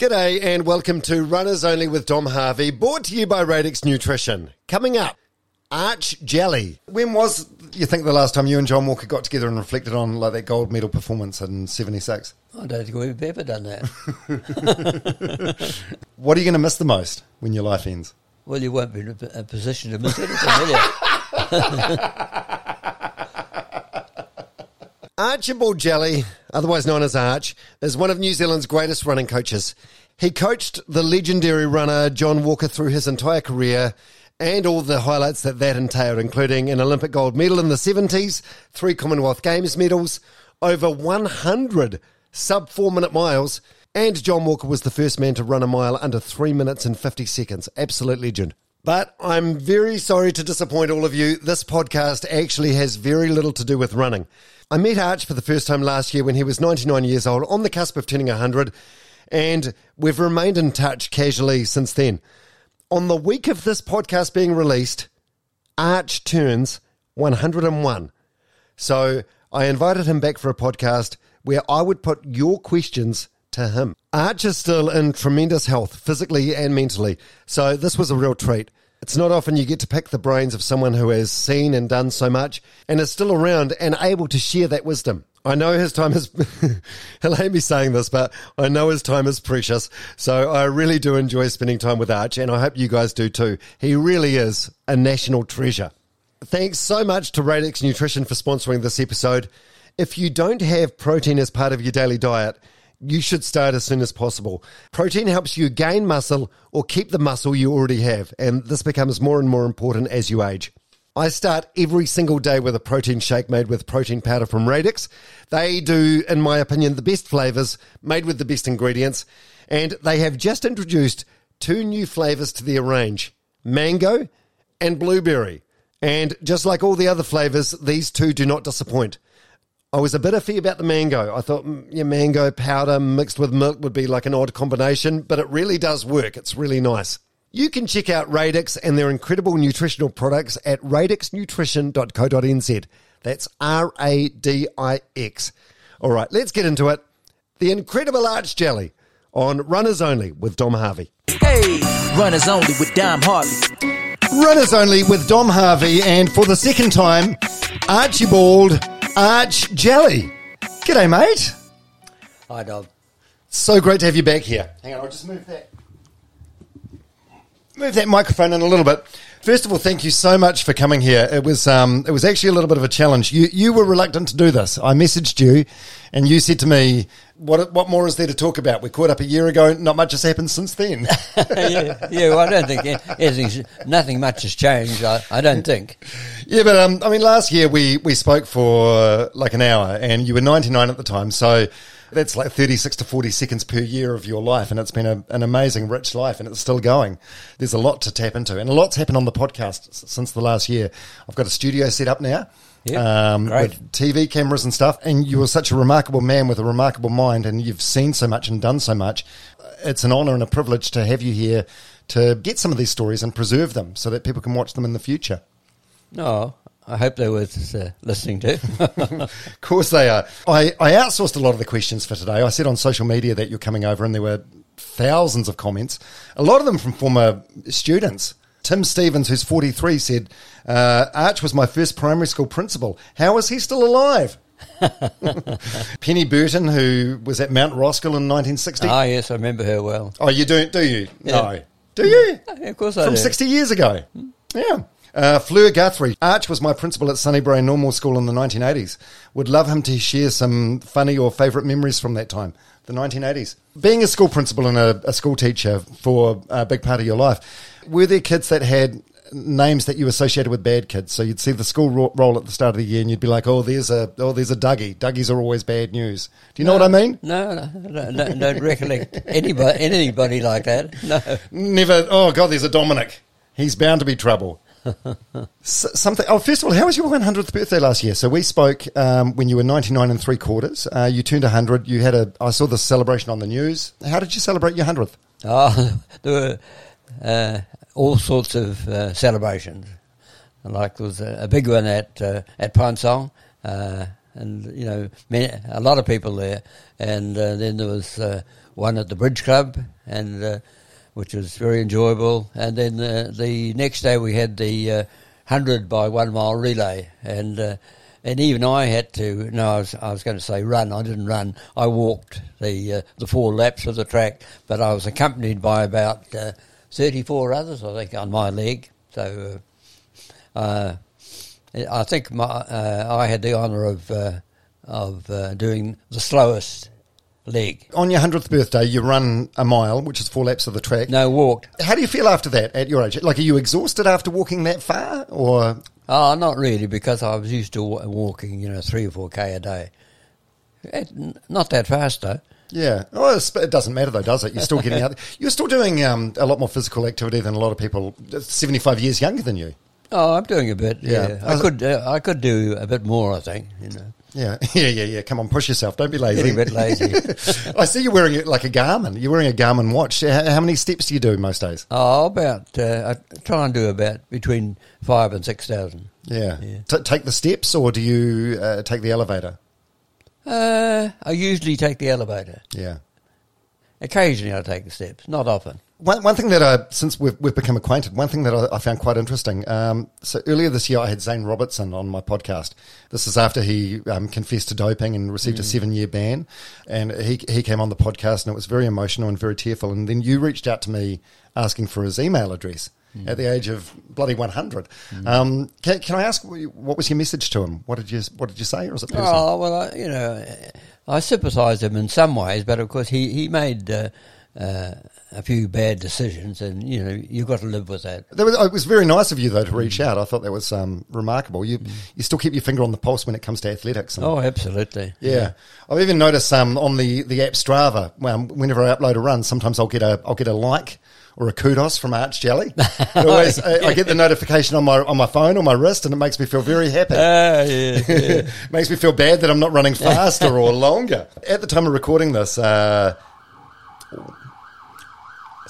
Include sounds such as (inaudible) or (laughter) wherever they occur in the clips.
G'day and welcome to Runners Only with Dom Harvey, brought to you by Radix Nutrition. Coming up, Arch Jelley. When was you think the last time you and John Walker got together and reflected on like that gold medal performance in '76? I don't think we've ever done that. (laughs) What are you going to miss the most when your life ends? well, you won't be in a a position to miss anything, will you? (laughs) Archibald Jelley, otherwise known as Arch, is one of New Zealand's greatest running coaches. He coached the legendary runner John Walker through his entire career and all the highlights that that entailed, including an Olympic gold medal in the 70s, three Commonwealth Games medals, over 100 sub four minute miles, and John Walker was the first man to run a mile under three minutes and 50 seconds. Absolute legend. But I'm very sorry to disappoint all of you. This podcast actually has very little to do with running. I met Arch for the first time last year when he was 99 years old, on the cusp of turning 100, and we've remained in touch casually since then. On the week of this podcast being released, Arch turns 101. So I invited him back for a podcast where I would put your questions to him. Arch is still in tremendous health, physically and mentally. So this was a real treat. It's not often you get to pick the brains of someone who has seen and done so much and is still around and able to share that wisdom. I know his time is, (laughs) he'll hate me saying this, but I know his time is precious. So I really do enjoy spending time with Arch and I hope you guys do too. He really is a national treasure. Thanks so much to Radix Nutrition for sponsoring this episode. If you don't have protein as part of your daily diet, you should start as soon as possible. Protein helps you gain muscle or keep the muscle you already have, and this becomes more and more important as you age. I start every single day with a protein shake made with protein powder from Radix. They do, in my opinion, the best flavors, made with the best ingredients, and they have just introduced two new flavors to their range mango and blueberry. And just like all the other flavors, these two do not disappoint. I was a bit iffy about the mango. I thought mm, yeah, mango powder mixed with milk would be like an odd combination, but it really does work. It's really nice. You can check out Radix and their incredible nutritional products at radixnutrition.co.nz. That's R A D I X. All right, let's get into it. The incredible arch Jelley on Runners Only with Dom Harvey. Hey, runners only with Dom Harvey. Runners Only with Dom Harvey, and for the second time, Archibald Arch Jelley. G'day, mate. Hi, Dom. So great to have you back here. Hang on, I'll just move that. Move that microphone in a little bit. First of all, thank you so much for coming here. It was um, it was actually a little bit of a challenge. You you were reluctant to do this. I messaged you, and you said to me, "What what more is there to talk about?" We caught up a year ago. Not much has happened since then. (laughs) yeah, yeah, well, I don't think anything's, nothing much has changed. I, I don't think. Yeah, but um, I mean, last year we we spoke for like an hour, and you were ninety nine at the time, so that's like thirty six to forty seconds per year of your life, and it's been a, an amazing, rich life, and it's still going. There's a lot to tap into, and a lot's happened on the podcast since the last year. I've got a studio set up now. Yeah, um, with TV cameras and stuff, and you are such a remarkable man with a remarkable mind, and you've seen so much and done so much. It's an honour and a privilege to have you here to get some of these stories and preserve them so that people can watch them in the future. No, I hope they were uh, listening to. (laughs) Of course they are. I, I outsourced a lot of the questions for today. I said on social media that you're coming over, and there were thousands of comments, a lot of them from former students. Tim Stevens, who's 43, said, uh, Arch was my first primary school principal. How is he still alive? (laughs) Penny Burton, who was at Mount Roskill in 1960. ah, yes, I remember her well. oh, you do, do you? Yeah. No. Do you? Yeah, of course I From do. 60 years ago. Yeah. Uh, Fleur Guthrie. Arch was my principal at Sunnybrae Normal School in the 1980s. Would love him to share some funny or favourite memories from that time, the 1980s. Being a school principal and a, a school teacher for a big part of your life, Were there kids that had names that you associated with bad kids? So you'd see the school ro- roll at the start of the year, and you'd be like, "Oh, there's a oh, there's a Dougie. Dougies are always bad news." Do you know what I mean? No, no, no, no don't recollect anybody, anybody like that. No. Never. Oh God, there's a Dominic. He's bound to be trouble. Something. Oh, first of all, how was your 100th birthday last year? So we spoke um, when you were 99 and three quarters. Uh, you turned 100. You had a. I saw the celebration on the news. How did you celebrate your 100th? Oh, (laughs) there were uh, all sorts of uh, celebrations. Like there was a, a big one at uh, at Pine Song, uh, and you know many, a lot of people there. And uh, then there was one at the Bridge Club, and which was very enjoyable. And then uh, the next day we had the uh, hundred by one mile relay, and uh, and even I had to. No, I was, I was going to say run. I didn't run. I walked the uh, the four laps of the track, but I was accompanied by about uh, thirty four others, I think, on my leg. So. Uh, I think my, I had the honour of of doing the slowest leg. On your 100th birthday, you run a mile, which is four laps of the track. No, walked. How do you feel after that at your age? Like, are you exhausted after walking that far? Or. Oh, not really, because I was used to walking, you know, three or four k a day. Not that fast though. Yeah. Oh, it's- it doesn't matter though, does it? You're still getting out. (laughs) You're still doing um, a lot more physical activity than a lot of people 75 years younger than you. Oh, I'm doing a bit. Yeah. Yeah, I could. Uh, I could do a bit more. I think. You know, Yeah, (laughs) yeah, yeah, yeah. Come on, push yourself. Don't be lazy. a bit lazy. (laughs) I see you're wearing it like a Garmin. You're wearing a Garmin watch. How, how many steps do you do most days? oh, about. Uh, I try and do about between five and six thousand. Yeah. Yeah. T- take the steps, or do you uh, take the elevator? Uh, I usually take the elevator. Yeah. Occasionally, I take the steps. Not often. One, one thing that I, since we've, we've become acquainted, one thing that I, I found quite interesting. Um, so earlier this year, I had Zane Robertson on my podcast. This is after he um, confessed to doping and received a seven year ban. And he, he came on the podcast and it was very emotional and very tearful. And then you reached out to me asking for his email address at the age of bloody 100. Um, can, can I ask, what was your message to him? What did you, what did you say? Or was it personal? Oh well, I, you know, I sympathise with him in some ways, but of course he he made uh, uh, a few bad decisions, and you know you've got to live with that. Was, it was very nice of you, though, to reach out. I thought that was um, remarkable. You, you still keep your finger on the pulse when it comes to athletics. And, Oh, absolutely. Yeah, I've even noticed um, on the, the app Strava. Um, whenever I upload a run, sometimes I'll get a I'll get a like or a kudos from Arch Jelley. (laughs) Always, I, I get the (laughs) notification on my on my phone or my wrist, and it makes me feel very happy. Ah, yeah, yeah. (laughs) makes me feel bad that I'm not running faster or longer. At the time of recording this, uh,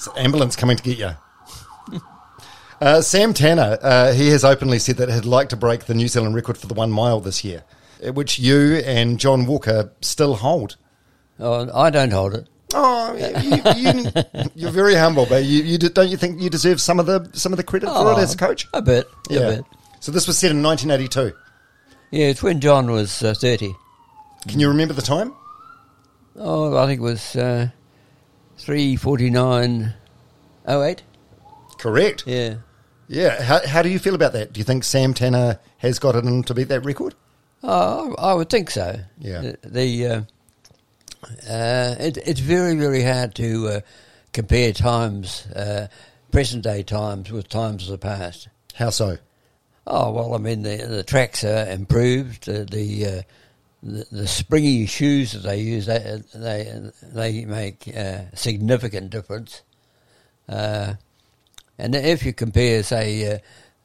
it's an ambulance coming to get you. (laughs) Uh, Sam Tanner, uh, he has openly said that he'd like to break the New Zealand record for the one mile this year, uh, which you and John Walker still hold. oh, I don't hold it. Oh, you, you, are very humble, but you, you don't you think you deserve some of the some of the credit for it as a coach? A bit, yeah. a bit. So this was set in 1982. Yeah, it's when John was uh, thirty. Can you remember the time? Oh, I think it was uh, three forty nine oh eight. Correct. Yeah. Yeah. How, how do you feel about that? Do you think Sam Tanner has got it in to beat that record? Oh, I would think so. Yeah. The, the uh, uh, it, it's very very hard to uh, compare times, uh, present day times, with times of the past. How so? Oh well, I mean the the tracks are improved. The the, springy shoes that they use they they they make a significant difference. Uh, and if you compare, say, uh,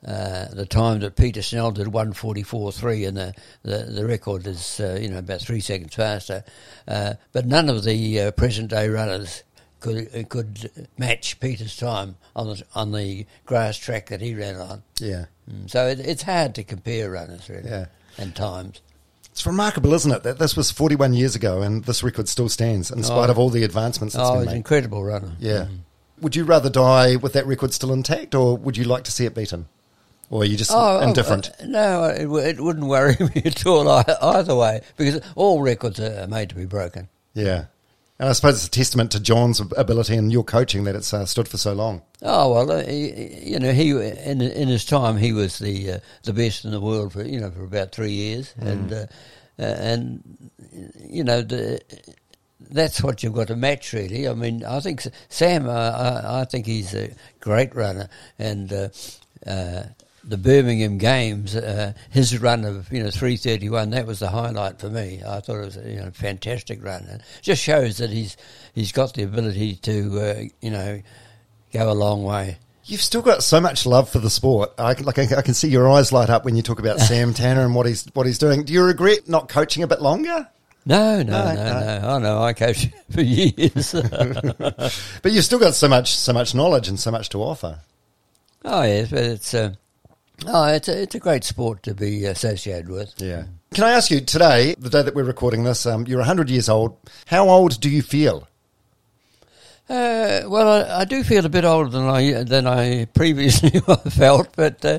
uh, the time that Peter Snell did one forty four three, and the, the the record is uh, you know about three seconds faster, uh, but none of the uh, present day runners could could match Peter's time on the on the grass track that he ran on. Yeah. Mm, So it, it's hard to compare runners, really, Yeah. and times. It's remarkable, isn't it, that this was 41 years ago and this record still stands in spite Oh. of all the advancements that's Oh, been he's an made. incredible runner. Yeah. Would you rather die with that record still intact or would you like to see it beaten? Or are you just Oh, oh, indifferent? uh, no, it, w- it wouldn't worry (laughs) me at all (laughs) either way because all records are made to be broken. yeah. And I suppose it's a testament to John's ability and your coaching that it's uh, stood for so long. Oh well, uh, he, you know, he in in his time he was the uh, the best in the world for you know for about three years, and uh, uh, and you know the that's what you've got to match, really. I mean, I think Sam, uh, I, I think he's a great runner, and uh, uh, the Birmingham Games, uh, his run of you know three thirty one, that was the highlight for me. I thought it was a you know, fantastic run. It just shows that he's he's got the ability to uh, you know go a long way. You've still got so much love for the sport. I, can- like I, I can see your eyes light up when you talk about (laughs) Sam Tanner and what he's what he's doing. Do you regret not coaching a bit longer? No, no, No, no, no. no. I know. I coached (laughs) for years. (laughs) But you've still got so much so much knowledge and so much to offer. oh yes, but it's uh, oh, it's a, it's a great sport to be associated with. Yeah. Can I ask you today, the day that we're recording this, um, you're 100 years old. How old do you feel? Uh, well, I, I do feel a bit older than I than I previously (laughs) felt, but uh,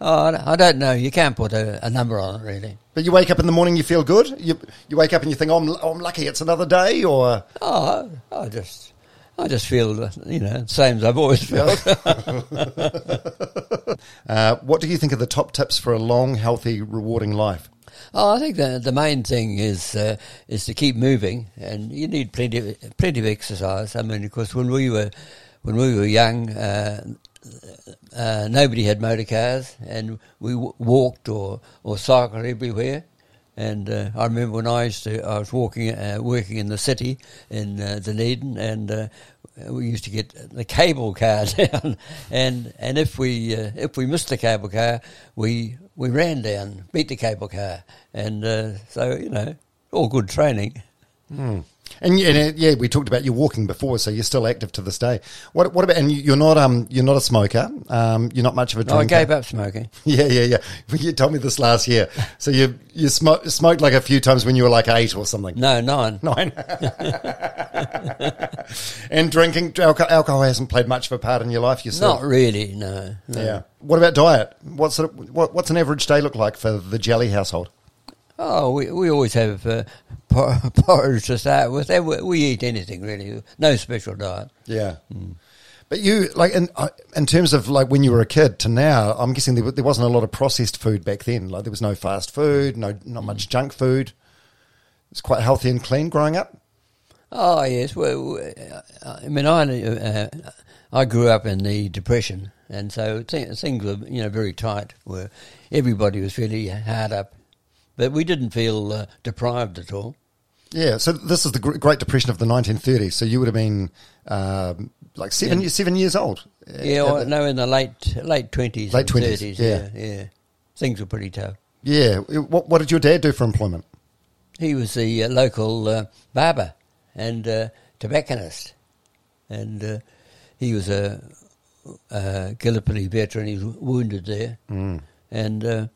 oh, I I don't know. You can't put a, a number on it, really. But you wake up in the morning, you feel good. You you wake up and you think, oh, I'm, oh, I'm lucky, it's another day, or Oh, I, I just, I just feel, you know, same as I've always felt. (laughs) (laughs) uh, what do you think are the top tips for a long, healthy, rewarding life? oh, I think the the main thing is uh, is to keep moving, and you need plenty of, plenty of exercise. I mean, of course, when we were when we were young. Uh, uh, nobody had motor cars, and we w- walked or, or cycled everywhere. And uh, I remember when I used to, I was walking, uh, working in the city in uh, Dunedin, and uh, we used to get the cable car (laughs) down. And and if we uh, if we missed the cable car, we we ran down, beat the cable car, and uh, so you know, all good training. And, and uh, yeah, we talked about you walking before, so you're still active to this day. What what about? And you- you're not um you're not a smoker. Um, you're not much of a No, I gave up smoking. (laughs) Yeah, yeah, yeah. You told me this last year. So you you smo- smoked like a few times when you were like eight or something. No, nine. Nine. (laughs) and drinking alcohol, alcohol hasn't played much of a part in your life. Yourself. Not really. No. no. Yeah. What about diet? What sort of what, what's an average day look like for the Jelley household? Oh, we we always have uh, por- (laughs) porridge to start with. We, we eat anything really. No special diet. Yeah. But you like in uh, in terms of like when you were a kid to now, I'm guessing there, there wasn't a lot of processed food back then. Like there was no fast food, no not much junk food. It's quite healthy and clean growing up. Oh yes. Well, I mean, I uh, I grew up in the depression, and so th- things were you know very tight. Where everybody was really hard up, but we didn't feel uh, deprived at all. Yeah. So this is the Great Depression of the 1930s. So you would have been um, like seven years seven years old. Yeah, well, no, in the late late twenties, Late 20s, thirties. yeah. Yeah, yeah. Things were pretty tough. Yeah. What what did your dad do for employment? He was the uh, local uh, barber and uh, tobacconist, and uh, he was a, a Gallipoli veteran. He was wounded there, Mm. and uh,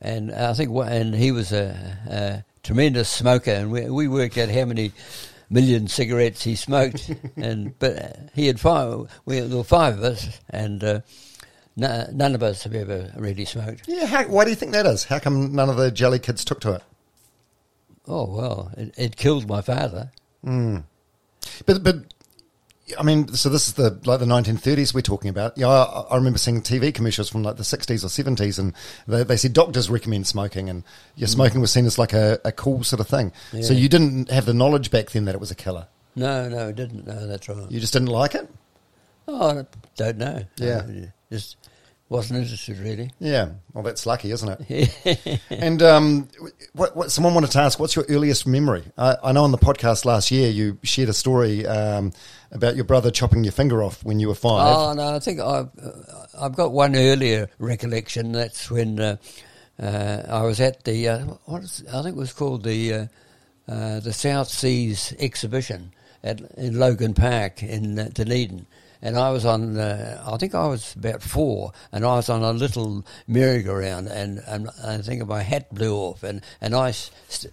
and I think and he was a, a tremendous smoker, and we, we worked out how many million cigarettes he smoked, (laughs) and but uh, he had five. We, there were five of us, and. Uh, no, none of us have ever really smoked. Yeah. How, why do you think that is? How come none of the Jelley kids took to it? Oh well, it, it killed my father. But but I mean, so this is the like the 1930s we're talking about. Yeah, I, I remember seeing TV commercials from like the 60s or 70s, and they, they said doctors recommend smoking, and yeah, mm. smoking was seen as like a, a cool sort of thing. So you didn't have the knowledge back then that it was a killer. No, no, it didn't. No, that's right. You just didn't like it. Oh, I don't know. Yeah. Just wasn't interested really. Yeah, well, that's lucky, isn't it? (laughs) (laughs) and um, what, what someone wanted to ask, what's your earliest memory? I, I know on the podcast last year you shared a story um, about your brother chopping your finger off when you were five. Oh no, I think I've uh, I've got one earlier recollection. That's when uh, uh, I was at the uh, what is, I think it was called the uh, uh, the South Seas exhibition at in Logan Park in uh, Dunedin. And I was on, uh, I think I was about four, and I was on a little merry-go-round, and, and I think my hat blew off, and, and I, st-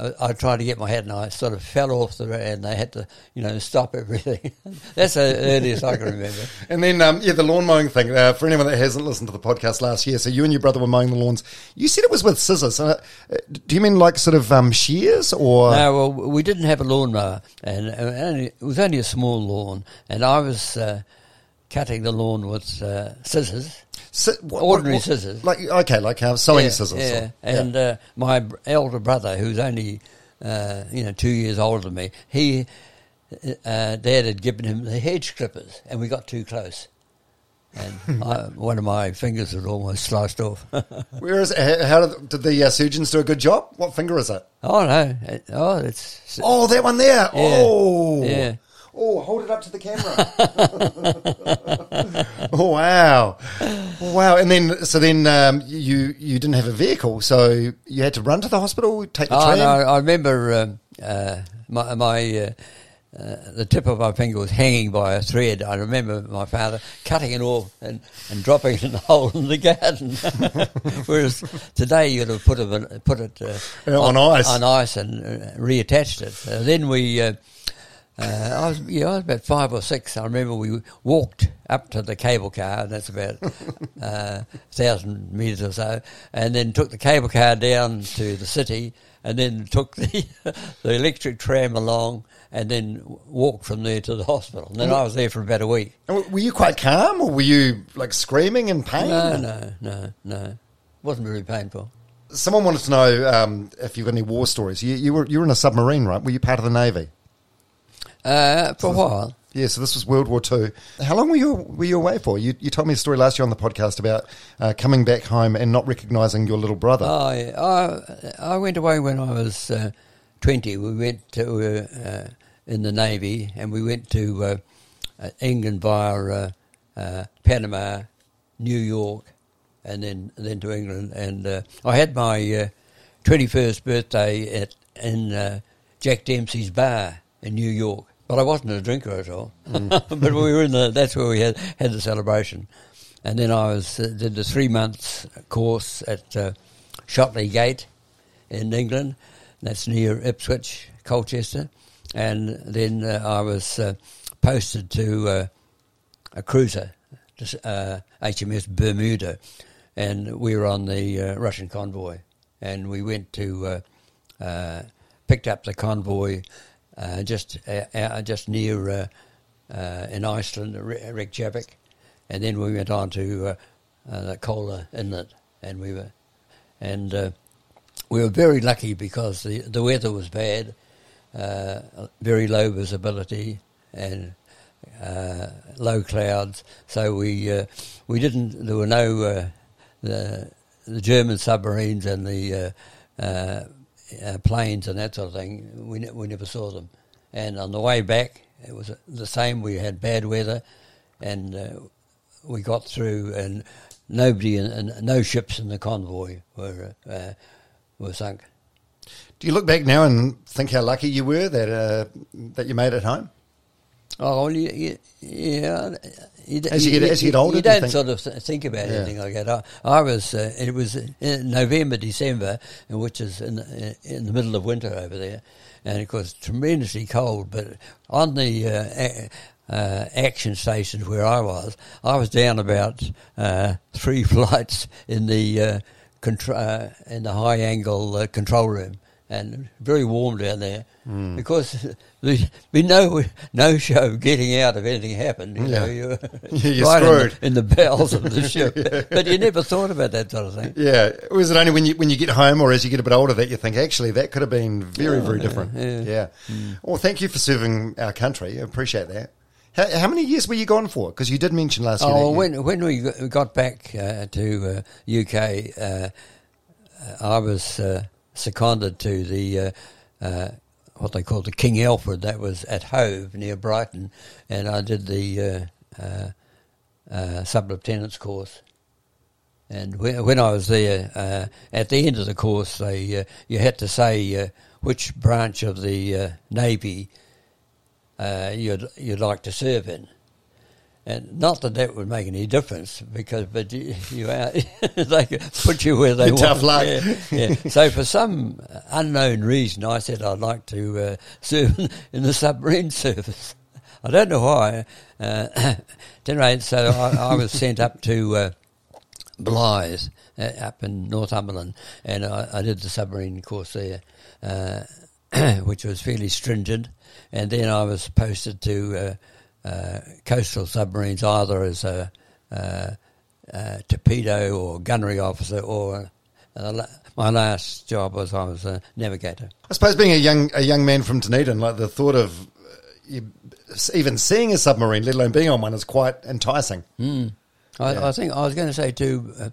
I, I tried to get my hat, and I sort of fell off the, and they had to, you know, stop everything. (laughs) That's the earliest I can remember. (laughs) And then, um, yeah, the lawn mowing thing. Uh, for anyone that hasn't listened to the podcast last year, so you and your brother were mowing the lawns. You said it was with scissors. Uh, do you mean like sort of um, shears or? No, well, we didn't have a lawnmower, and uh, it was only a small lawn, and I was uh, cutting the lawn with uh, scissors. What- Ordinary what- scissors. Like okay, like uh, sewing yeah, scissors. Yeah, or- and Uh, my elder brother, who's only uh, you know, two years older than me. He, uh, Dad had given him the hedge clippers, and we got too close, and (laughs) I, one of my fingers was almost sliced off. (laughs) Where is it? How did, did the uh, surgeons do a good job? What finger is it? oh no! Oh, it's Oh, that one there. Oh, yeah. Oh, hold it up to the camera. (laughs) oh wow, wow! And then, so then um, you you didn't have a vehicle, so you had to run to the hospital, take the Oh, tram. no, I remember um, uh, my, my uh, uh, the tip of my finger was hanging by a thread. I remember my father cutting it off and, and dropping it in the (laughs) hole in the garden. (laughs) Whereas today you'd have put it put it uh, Yeah, on ice. on ice and uh, reattached it. Uh, then we. Uh, I was yeah, I was about five or six. I remember we walked up to the cable car, and that's about (laughs) uh, thousand meters or so, and then took the cable car down to the city, and then took the (laughs) the electric tram along, and then walked from there to the hospital. And then I was there for about a week. And Were you quite calm, or were you like screaming in pain? No, no, no, no, It wasn't very painful. Someone wanted to know um, if you've got any war stories. You, you were you were in a submarine, right? Were you part of the navy? Uh, for a while. Yeah, so this was World War Two. How long were you were you away for? You, you told me a story last year on the podcast about uh, coming back home and not recognising your little brother. Oh, yeah. I, I went away when I was uh, 20. We went to, uh, uh, in the Navy and we went to England via uh, uh, Panama, New York, and then, then to England. And uh, I had my uh, 21st birthday at in uh, Jack Dempsey's bar in New York. But I wasn't a drinker at all. (laughs) but we were in the, that's where we had, had the celebration. And then I was uh, did the three months course at uh, Shotley Gate in England. That's near Ipswich, Colchester. And then uh, I was uh, posted to uh, a cruiser, uh, HMS Bermuda, and we were on the uh, Russian convoy. And we went to, uh, uh, picked up the convoy uh, just uh, uh, just near uh, uh, in Iceland, Re- Reykjavik, and then we went on to uh, uh, the Kola Inlet, and we were, and we were very lucky because the the weather was bad, very low visibility, and low clouds. So we we didn't. There were no the the German submarines and the uh, planes and that sort of thing. We ne- we never saw them. And on the way back, it was the same. We had bad weather, and uh, we got through, and nobody and no ships in the convoy were uh, were sunk. Do you look back now and think how lucky you were that uh, that you made it home? Oh, well, you, yeah. You, As you get- as you get older, you do you don't think- sort of think about Yeah. anything like that. I, I was. Uh, it was in November, December, which is in the, in the middle of winter over there, and of course tremendously cold. But on the uh, a, uh, action stations where I was, I was down about uh, three (laughs) flights in the uh, contr- uh, in the high angle uh, control room, and very warm down there Hmm. because (laughs) there's been no no show of getting out if anything happened. You know, you're, (laughs) You're right in screwed. the, in the bowels of the (laughs) ship. But you never thought about that sort of thing. Yeah, is it only when you when you get home or as you get a bit older that you think actually that could have been very very different? yeah. Yeah. Well, thank you for serving our country. I appreciate that. How, how many years were you gone for? Because you did mention last year. Oh, when when we got- we got back uh, to uh, UK, uh, I was uh, seconded to the uh, uh, what they called the King Alfred. That was at Hove near Brighton, and I did the uh, sub lieutenant's course. And when, I was there, uh, at the end of the course, they uh, you had to say uh, which branch of the navy you'd you'd like to serve in. And not that that would make any difference, because but you, you are, (laughs) they could put you where they (laughs) Your want. tough luck. Yeah, yeah. So for some unknown reason, I said I'd like to uh, (laughs) serve in the submarine service. I don't know why. Uh, at any rate, so I, I was sent up to uh, uh, up in Northumberland, and I, I did the submarine course there, uh, (clears throat) which was fairly stringent. And then I was posted to uh, coastal submarines, either as a, uh, uh, torpedo or gunnery officer, or uh, my last job was I was a navigator. I suppose being a young a young man from Dunedin, like the thought of uh, you, even seeing a submarine, let alone being on one, is quite enticing. I, Yeah. I think I was going to say too. Uh,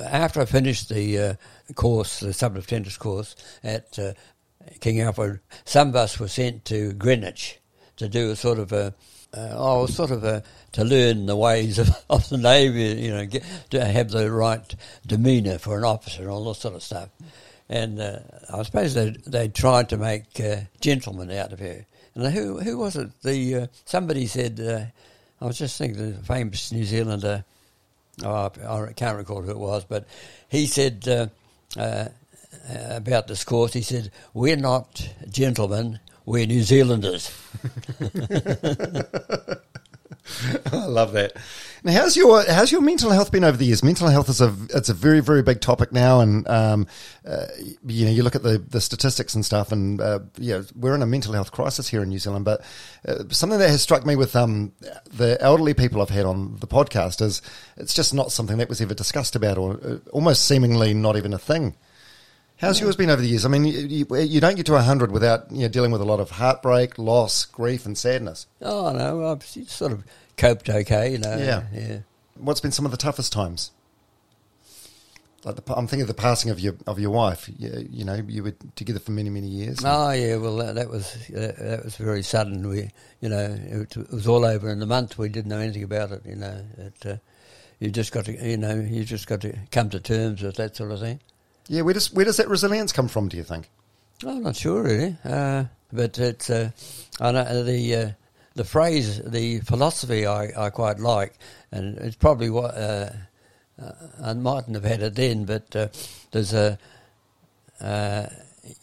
after I finished the uh, course, the sub-lieutenant's course at uh, King Alfred, some of us were sent to Greenwich to do a sort of a, uh, was sort of a to learn the ways of, (laughs) of the navy. You know, get, to have the right demeanour for an officer and all that sort of stuff. And uh, I suppose they they tried to make uh, gentlemen out of her. And who who was it? The uh, somebody said. Uh, I was just thinking the famous New Zealander. Oh, I I can't recall who it was, but he said uh, uh, about this course. He said, "We're not gentlemen; we're New Zealanders." (laughs) I love that. Now, how's your how's your mental health been over the years? Mental health is a it's a very very big topic now, and um, uh, you know you look at the, the statistics and stuff, and uh, yeah, we're in a mental health crisis here in New Zealand. But uh, something that has struck me with um, the elderly people I've had on the podcast is it's just not something that was ever discussed about, or uh, almost seemingly not even a thing. How's yours been over the years? I mean, you, you, don't get to hundred without you know, dealing with a lot of heartbreak, loss, grief, and sadness. Oh no, I've sort of coped okay. You know. Yeah. yeah. What's been some of the toughest times? Like the, I'm thinking of the passing of your of your wife. You, you know, you were together for many many years. Oh yeah, well that, that was that, that was very sudden. We, you know, it, it was all over in the month. We didn't know anything about it. You know, it, uh, you just got to, you know, you just got to come to terms with that sort of thing. Yeah, where does where does that resilience come from? Do you think? I'm not sure really, uh, but it's uh, I know the uh, the phrase, the philosophy I, I quite like, and it's probably what uh, uh, I mightn't have had it then, but uh, there's a uh,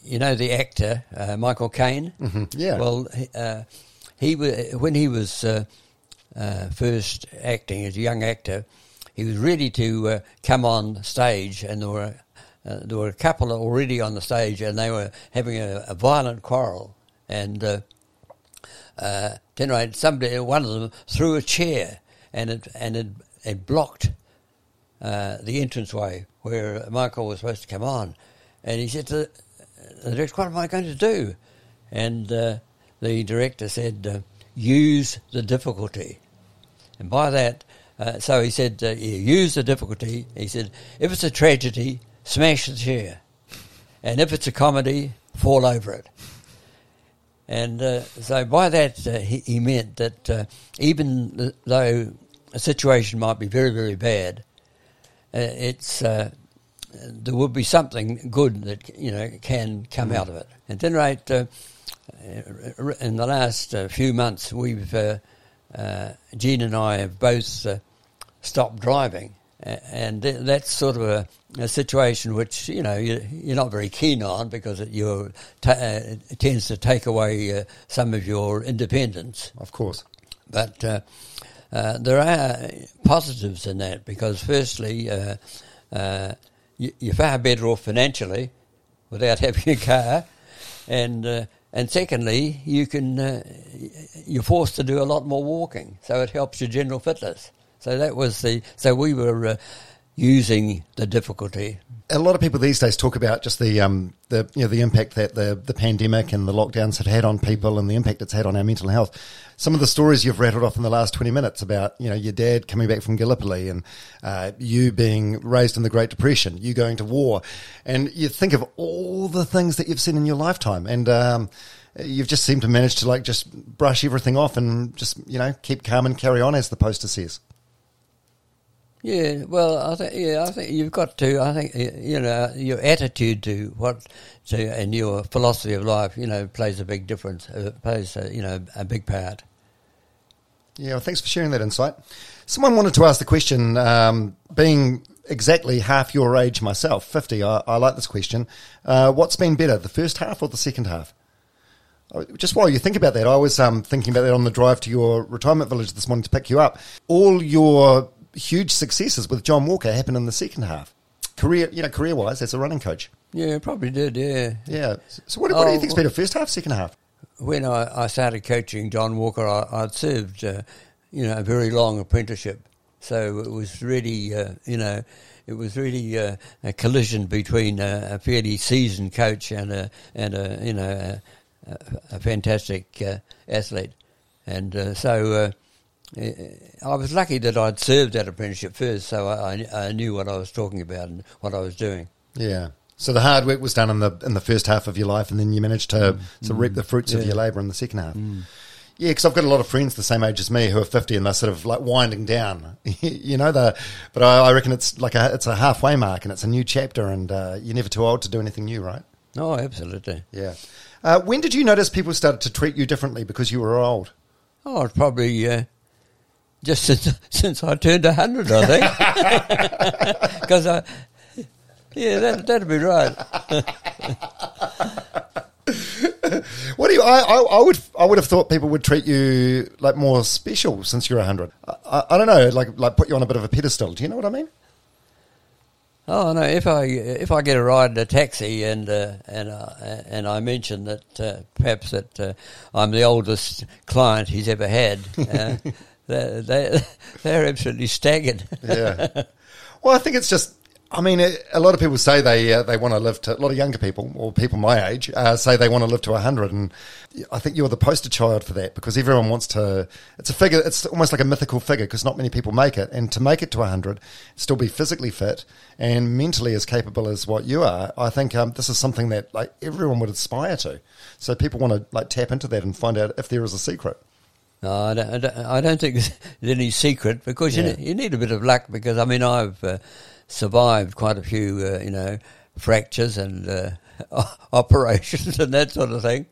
you know the actor uh, Michael Caine. Mm-hmm. Yeah. Well, he, uh, he when he was uh, uh, first acting as a young actor, he was ready to uh, come on stage, and there were uh, there were a couple already on the stage, and they were having a, a violent quarrel, and. Uh, uh, somebody, one of them, threw a chair, and it and it, it blocked uh, the entranceway where Michael was supposed to come on, and he said to the, the director, "What am I going to do?" And uh, the director said, uh, "Use the difficulty." And by that, uh, so he said, uh, "Use the difficulty." He said, "If it's a tragedy, smash the chair, and if it's a comedy, fall over it." And uh, so by that, uh, he, he meant that uh, even th- though a situation might be very, very bad, uh, it's uh, there will be something good that you know can come out of it. And then, right uh, in the last uh, few months, we've uh, uh, Jean and I have both uh, stopped driving, and that's sort of a, a situation which you know you, you're not very keen on because it, you're ta- uh, it tends to take away uh, some of your independence. Of course. But uh, uh, there are positives in that because, firstly, uh, uh, you, you're far better off financially without (laughs) having a car, and uh, and secondly, you can uh, you're forced to do a lot more walking, so it helps your general fitness. So that was the so we were uh, using the difficulty A lot of people these days talk about just the um, the you know the impact that the the pandemic and the lockdowns have had on people and the impact it's had on our mental health. Some of the stories you've rattled off in the last twenty minutes about you know your dad coming back from Gallipoli and uh, you being raised in the Great Depression, you going to war, and you think of all the things that you've seen in your lifetime, and um, you've just seemed to manage to like just brush everything off and just you know keep calm and carry on, as the poster says. Yeah, well, I think yeah, I think you've got to. I think you know your attitude to what to and your philosophy of life. You know, plays a big difference. Uh, plays a, you know a big part. Yeah, well, thanks for sharing that insight. Someone wanted to ask the question, um, being exactly half your age myself, 50, I, I like this question. Uh, what's been better, the first half or the second half? Uh, Just while you think about that, I was um, thinking about that on the drive to your retirement village this morning to pick you up. All your huge successes with John Walker happened in the second half. Career, you know, career-wise, as a running coach. Yeah, probably did. Yeah. Yeah. So what, what do you Oh, think's better, first half, second half? When I, I started coaching John Walker, I, I'd served uh, you know a very long apprenticeship So it was really, uh, you know, it was really uh, a collision between a, a fairly seasoned coach and a and a you know a, a, a fantastic uh, athlete, and uh, so. Uh, I was lucky that I'd served that apprenticeship first, so I, I knew what I was talking about and what I was doing. Yeah. So the hard work was done in the in the first half of your life, and then you managed to, Mm. to reap the fruits of your labour in the second half. Yeah, because I've got a lot of friends the same age as me who are fifty, and they're sort of like winding down. (laughs) you know, the but I, I reckon it's like a it's a halfway mark, and it's a new chapter, and uh, you're never too old to do anything new, right? Oh, absolutely. Yeah. Uh, when did you notice people started to treat you differently because you were old? Oh, it's probably uh, just since since I turned hundred, I think. (laughs) (laughs) Because I, yeah, that that'd be right. (laughs) What do you? I, I, I would I would have thought people would treat you like more special since you're hundred. I, I, I don't know, like like put you on a bit of a pedestal. Do you know what I mean? Oh no! If I if I get a ride in a taxi and uh, and uh, and I mention that uh, perhaps that uh, I'm the oldest client he's ever had, uh, they they they're absolutely staggered. Yeah. (laughs) well, I think it's just. I mean, a lot of people say they uh, they want to live to. A lot of younger people or people my age uh, say they want to live to hundred, and I think you're the poster child for that because everyone wants to. It's a figure. It's almost like a mythical figure because not many people make it, and to make it to hundred, still be physically fit and mentally as capable as what you are. I think um, this is something that like everyone would aspire to. So people want to like tap into that and find out if there is a secret. No, I don't, I don't, think there's (laughs) any secret because Yeah. you, need, you need a bit of luck because I mean I've uh, survived quite a few uh, you know fractures and uh, (laughs) operations and that sort of thing.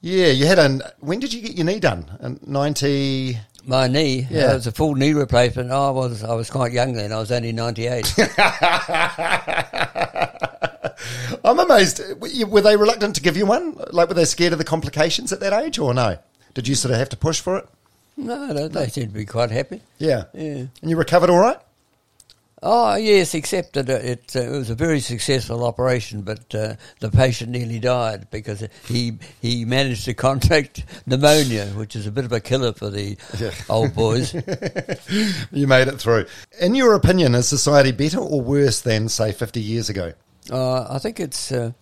Yeah, you had an. When did you get your knee done? In Ninety. My knee, Yeah. yeah, it was a full knee replacement. I was I was quite young then. I was only ninety eight. (laughs) I'm amazed. Were they reluctant to give you one? Like, were they scared of the complications at that age, or no? Did you sort of have to push for it? no, they, they seemed to be quite happy. Yeah. Yeah. And you recovered all right? Oh yes, except that it, uh, it was a very successful operation, but uh, the patient nearly died because he he managed to contract (laughs) pneumonia, which is a bit of a killer for the old boys. (laughs) You made it through. In your opinion, is society better or worse than, say, 50 years ago? Uh, I think it's uh,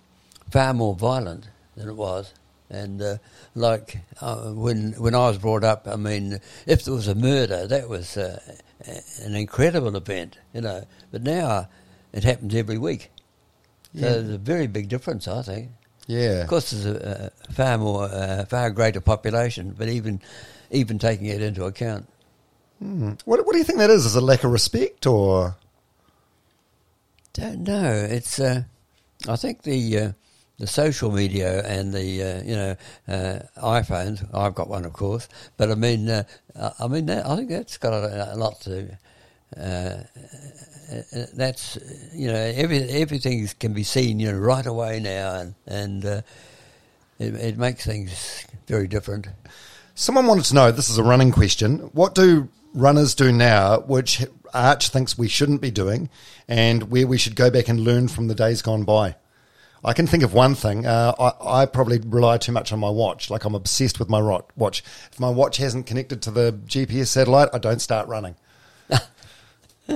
far more violent than it was. And uh, like uh, when when I was brought up, I mean, if there was a murder, that was uh, a- an incredible event, you know. But now it happens every week. So Yeah. there's a very big difference, I think. Yeah. Of course, there's a, a far more, uh, far greater population, but even even taking it into account, What, what do you think that is? Is it a lack of respect or. Don't know. It's uh, I think the uh, the social media and the uh, you know uh, iPhones. I've got one, of course, but I mean, uh, I mean, that, I think that's got a, a lot to. Uh, uh, that's you know every everything can be seen you know right away now, and and uh, it, it makes things very different. Someone wanted to know this is a running question. What do runners do now, which Arch thinks we shouldn't be doing, and where we should go back and learn from the days gone by? I can think of one thing. Uh, I, I probably rely too much on my watch. Like I'm obsessed with my ro- watch. If my watch hasn't connected to the GPS satellite, I don't start running. (laughs)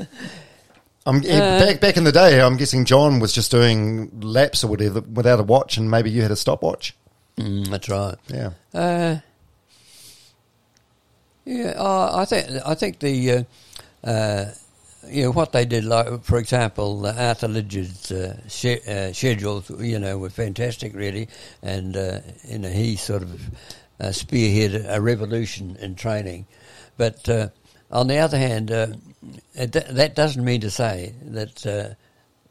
I'm back back in the day. I'm guessing John was just doing laps or whatever without a watch, and maybe you had a stopwatch. Mm, that's right. Yeah. Uh, yeah, uh, I think I think the uh, uh, you know what they did, like for example, uh, Arthur Lydiard's uh, sch- uh, schedules, you know, were fantastic, really, and uh, you know he sort of uh, spearheaded a revolution in training. But uh, on the other hand, uh, it, that doesn't mean to say that uh,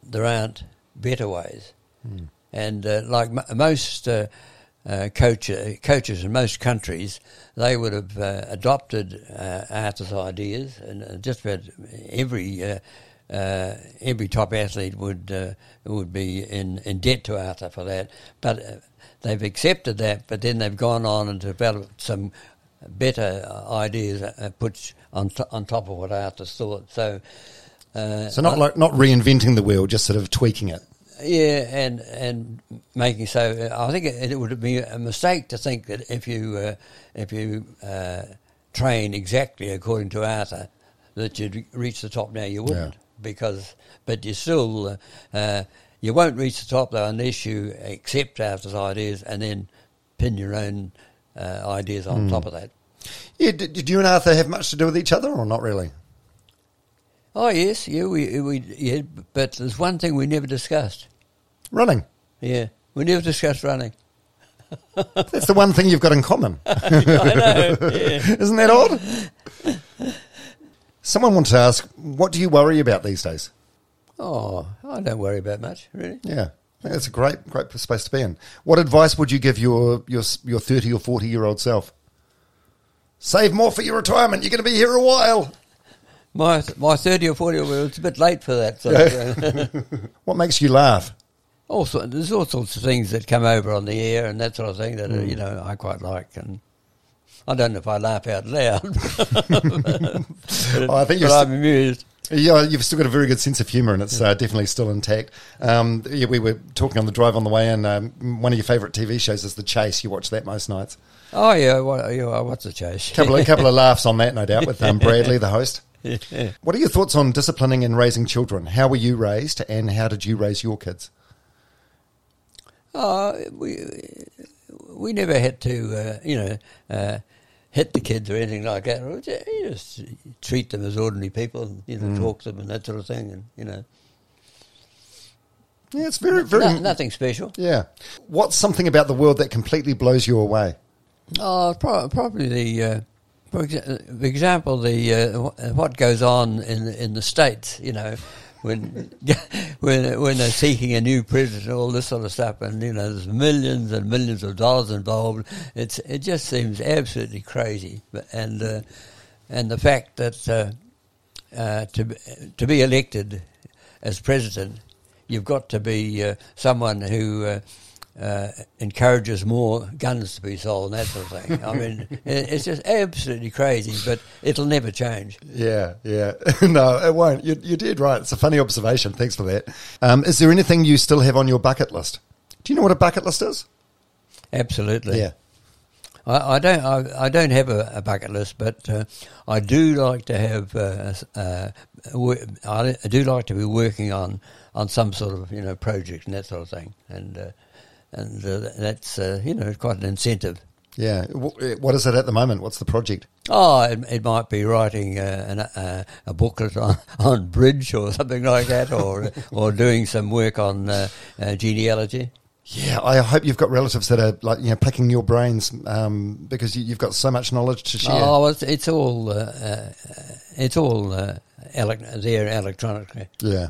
there aren't better ways. And uh, like m- most uh, coach, coaches in most countries, they would have uh, adopted uh, Arthur's ideas, and uh, just about every uh, uh, every top athlete would would be in, in debt to Arthur for that. But they've accepted that, but then they've gone on and developed some better ideas put on on top of what Arthur thought. So. So not like not reinventing the wheel, just sort of tweaking it. Yeah, and and making so. I think it, it would be a mistake to think that if you uh, if you uh, train exactly according to Arthur, that you'd reach the top now. You wouldn't because, but you still uh, uh, you won't reach the top though unless you accept Arthur's ideas and then pin your own uh, ideas on Hmm. top of that. Yeah, did, did you and Arthur have much to do with each other, or not really? Oh yes, yeah, we we yeah, but there's one thing we never discussed. Running. Yeah, we never discussed running. (laughs) That's the one thing you've got in common. (laughs) I know. Yeah. Isn't that odd? Someone wants to ask, what do you worry about these days? Oh, I don't worry about much really. Yeah, that's a great, great space to be in. What advice would you give your your your thirty or forty year old self? Save more for your retirement. You're going to be here a while. My my thirty or forty, well, it's a bit late for that. So, uh, (laughs) What makes you laugh? also, there's all sorts of things that come over on the air and that sort of thing that uh, you know I quite like, and I don't know if I laugh out loud, but, (laughs) Oh, (laughs) I think you're I'm amused. Yeah, you've still got a very good sense of humour, and it's uh, definitely still intact. Um, yeah, we were talking on the drive on the way in. Um, one of your favourite TV shows is The Chase. You watch that most nights. Oh yeah, what, yeah, what's the chase? couple of, couple of laughs on that, no doubt, with um, Bradley, the host. Yeah. (laughs) What are your thoughts on disciplining and raising children? How were you raised, and how did you raise your kids? Oh, we we never had to, uh, you know, uh, hit the kids or anything like that. You just treat them as ordinary people, and, you know, Mm. talk to them and that sort of thing, and you know, Yeah, it's very, very. no, nothing special. Yeah. What's something about the world that completely blows you away? Oh, pro- probably the, uh, for exa- example, the uh, what goes on in in the states. You know, when (laughs) when when they're seeking a new president, all this sort of stuff, and you know, there's millions and millions of dollars involved. It's it just seems absolutely crazy, and uh, and the fact that uh, uh, to to be elected as president, you've got to be uh, someone who. Uh, encourages more guns to be sold and that sort of thing. I mean, (laughs) it's just absolutely crazy, but it'll never change. Yeah, yeah. (laughs) no, it won't. You, you did right. It's a funny observation. Thanks for that. Um, is there anything you still have on your bucket list? Do you know what a bucket list is? Absolutely. Yeah. I, I don't. I, I don't have a, a bucket list, but uh, I do like to have. Uh, uh, I do like to be working on, on some sort of you know project and that sort of thing, and uh, and uh, that's uh, you know quite an incentive. Yeah. What is it at the moment? What's the project? Oh, it, it might be writing uh, an, uh, a booklet on, (laughs) on bridge or something like that, or (laughs) or doing some work on uh, uh, genealogy. Yeah, I hope you've got relatives that are like you know picking your brains um, because you, you've got so much knowledge to share. Oh, it's, it's all uh, uh, it's all uh, elec- there electronically. Yeah.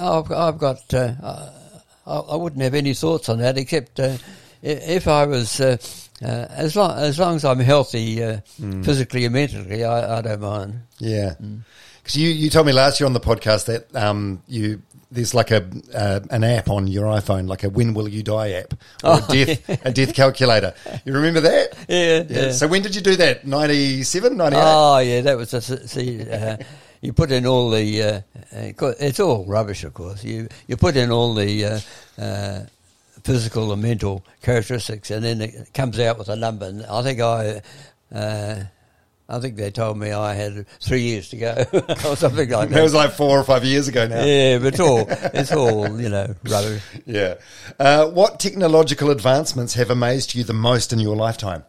I've, I've got. Uh, I, I wouldn't have any thoughts on that except uh, if I was. Uh, uh, as long as long as I'm healthy, uh, physically and mentally, I, I don't mind. Yeah. Because you, you told me last year on the podcast that um, you there's like a uh, an app on your iPhone, like a "When Will You Die" app, or a death a death calculator. You remember that? Yeah, yeah. So when did you do that? 97, 98? Oh yeah, that was a, see. Uh, you put in all the. Uh, uh, it's all rubbish, of course. You you put in all the uh, uh, physical and mental characteristics, and then it comes out with a number. And I think I Uh, I think they told me I had three years to go (laughs) or something like That (laughs) It was like four or five years ago now. yeah, but it's all (laughs) it's all you know rubbish. Yeah. Uh, what technological advancements have amazed you the most in your lifetime?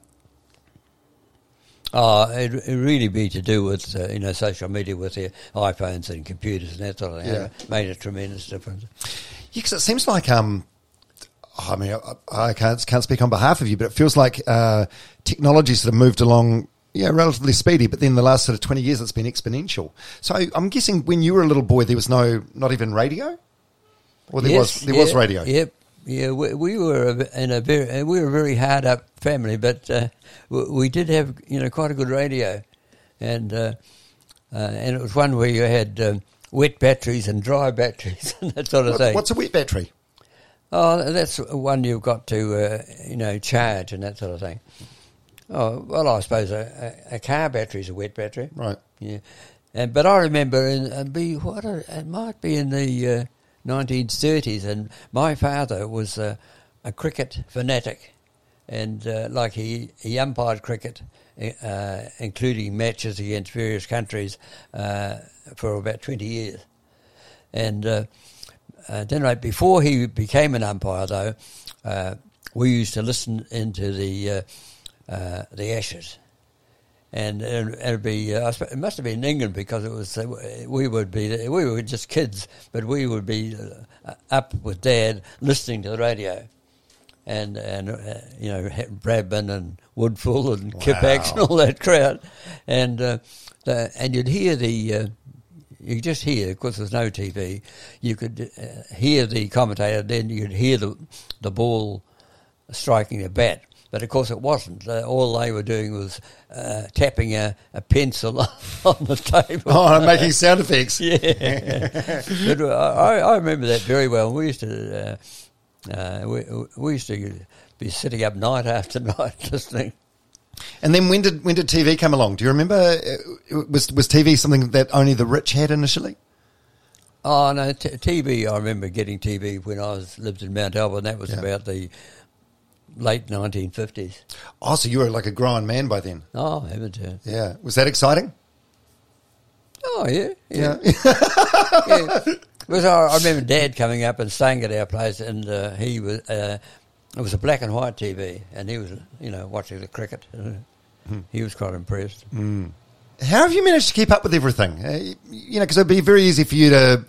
Oh, it, it really be to do with uh, you know social media with their iPhones and computers and that sort of thing. Yeah. It made a tremendous difference. Yeah, 'cause it seems like um, I mean, I, I can't can't speak on behalf of you, but it feels like uh, technology sort of moved along. Yeah, relatively speedy, but then the last sort of twenty years, it's been exponential. So I'm guessing when you were a little boy, there was no, not even radio, Well, there Yes, was there was radio. Yep. Yeah, we, we were a- in a very we were a very hard up family, but uh, we, we did have you know quite a good radio, and uh, uh, and it was one where you had um, wet batteries and dry (laughs) batteries and that sort of What- thing. what's a wet battery? Oh, that's one you've got to, uh, you know, charge and that sort of thing. Oh, well, I suppose a, a, a car battery is a wet battery. Right. Yeah. And, but I remember in, uh, be, what, a, it might be in the uh, 1930s, and my father was uh, a cricket fanatic. And uh, like he, he umpired cricket, uh, including matches against various countries, uh, for about 20 years. And uh, uh, then, right before he became an umpire, though, uh, we used to listen into the the Ashes, and it'd, it'd be uh, it must have been in England because it was uh, we would be we were just kids, but we would be uh, up with Dad listening to the radio. And and uh, you know Bradman and Woodfull and Kippax and all that crowd, and uh, the, and you'd hear the uh, you just hear, because there's no TV, you could uh, hear the commentator, then you'd hear the, the ball striking a bat. But of course, it wasn't. Uh, all they were doing was uh, tapping a, a pencil (laughs) on the table. Oh, I'm making sound effects. (laughs) yeah. but I, I remember that very well. We used to, uh, uh, we, we used to be sitting up night after (laughs) night listening. And then when did when did TV come along? Do you remember? Uh, Was was TV something that only the rich had initially? Oh no, t- TV. I remember getting TV when I was lived in Mount Albert. and That was Yeah. about the late 1950s. Oh, so you were like a grown man by then. Oh, haven't you? Yeah. Was that exciting? Oh yeah, yeah. yeah. (laughs) Because I, I remember Dad coming up and staying at our place, and uh, he was. Uh, it was a black and white TV, and he was, you know, watching the cricket. Uh, He was quite impressed. How have you managed to keep up with everything? Uh, you know, because it'd be very easy for you to,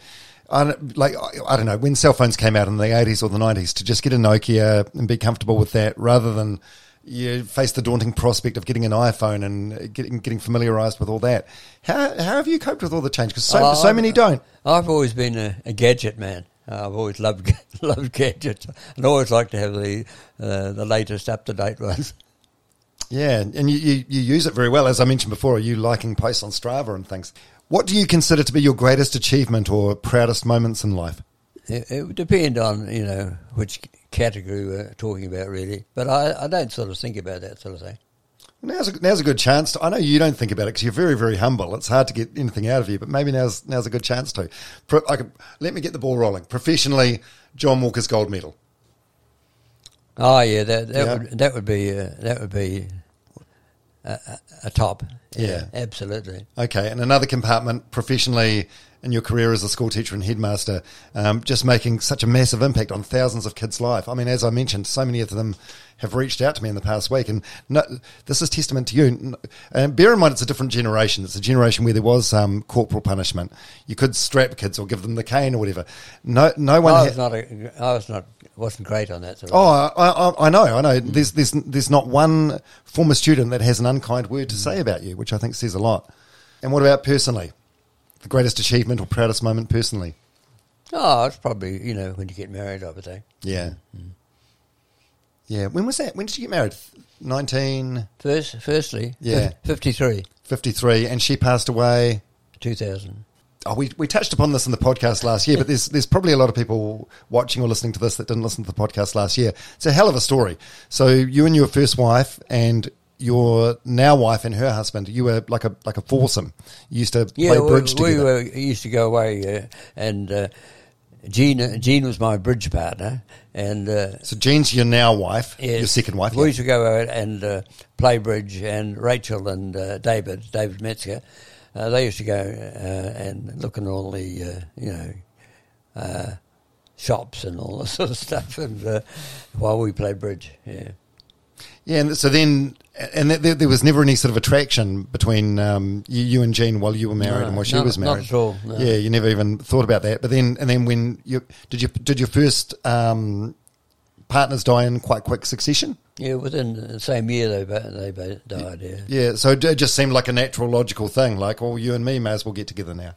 I don't, like, I don't know, when cell phones came out in the 80s or the 90s, to just get a Nokia and be comfortable with that rather than you face the daunting prospect of getting an iPhone and getting getting familiarized with all that. How, how have you coped with all the change? Because so, Oh, so many don't. I've always been a, a gadget man. I've always loved (laughs) loved gadgets, and always like to have the uh, the latest up to date ones. Yeah, and you, you, you use it very well. As I mentioned before, you liking posts on Strava and things. What do you consider to be your greatest achievement or proudest moments in life? It, it would depend on you know which category we're talking about, really. But I, I don't sort of think about that sort of thing. Now's a, now's a good chance. To, I know you don't think about it because you're very, very humble. It's hard to get anything out of you, but maybe now's now's a good chance to. Pro, I could, let me get the ball rolling. Professionally, John Walker's gold medal. Oh yeah, that that Yeah. would that would be uh, that would be a, a, top. Yeah. absolutely. Okay, and another compartment professionally in your career as a school teacher and headmaster, um, just making such a massive impact on thousands of kids' life. I mean, as I mentioned, so many of them have reached out to me in the past week, and no, this is testament to you. And bear in mind, it's a different generation. It's a generation where there was um, corporal punishment. You could strap kids or give them the cane or whatever. No, no one. I ha- not a, I was not wasn't great on that sort of. Oh, I, I, I know, I know. There's, there's, there's not one former student that has an unkind word to say about you, which I think says a lot. And what about personally? The greatest achievement or proudest moment personally? Oh, it's probably you know when you get married, I would think. Yeah. Mm-hmm. Yeah. When was that? When did you get married? 1953. First, firstly, Yeah. fifty three, And she passed away. two thousand. Oh, we, we touched upon this in the podcast last year, but there's there's probably a lot of people watching or listening to this that didn't listen to the podcast last year. It's a hell of a story. So you and your first wife and your now wife and her husband, you were like a like a foursome. You used to Yeah, play bridge we together. were used to go away uh, and uh, Jean, Jean was my bridge partner, and uh, So Jean's your now wife, yes, your second wife. We yeah. used to go out and uh, play bridge, and Rachel and uh, David, David Metzger, uh, they used to go uh, and look in all the, uh, you know, uh, shops and all (laughs) this sort of stuff, and uh, while we played bridge, yeah. Yeah, and so then, and th- there, there was never any sort of attraction between um, you, you and Jean while you were married No, and while she not- was not married. at all, no. Yeah, you never even thought about that. But then, and then when you did you did your first um, partners die in quite quick succession? Yeah, within the same year they they both died. Yeah. Yeah, so it just seemed like a natural, logical thing. Like, well, you and me may as well get together now.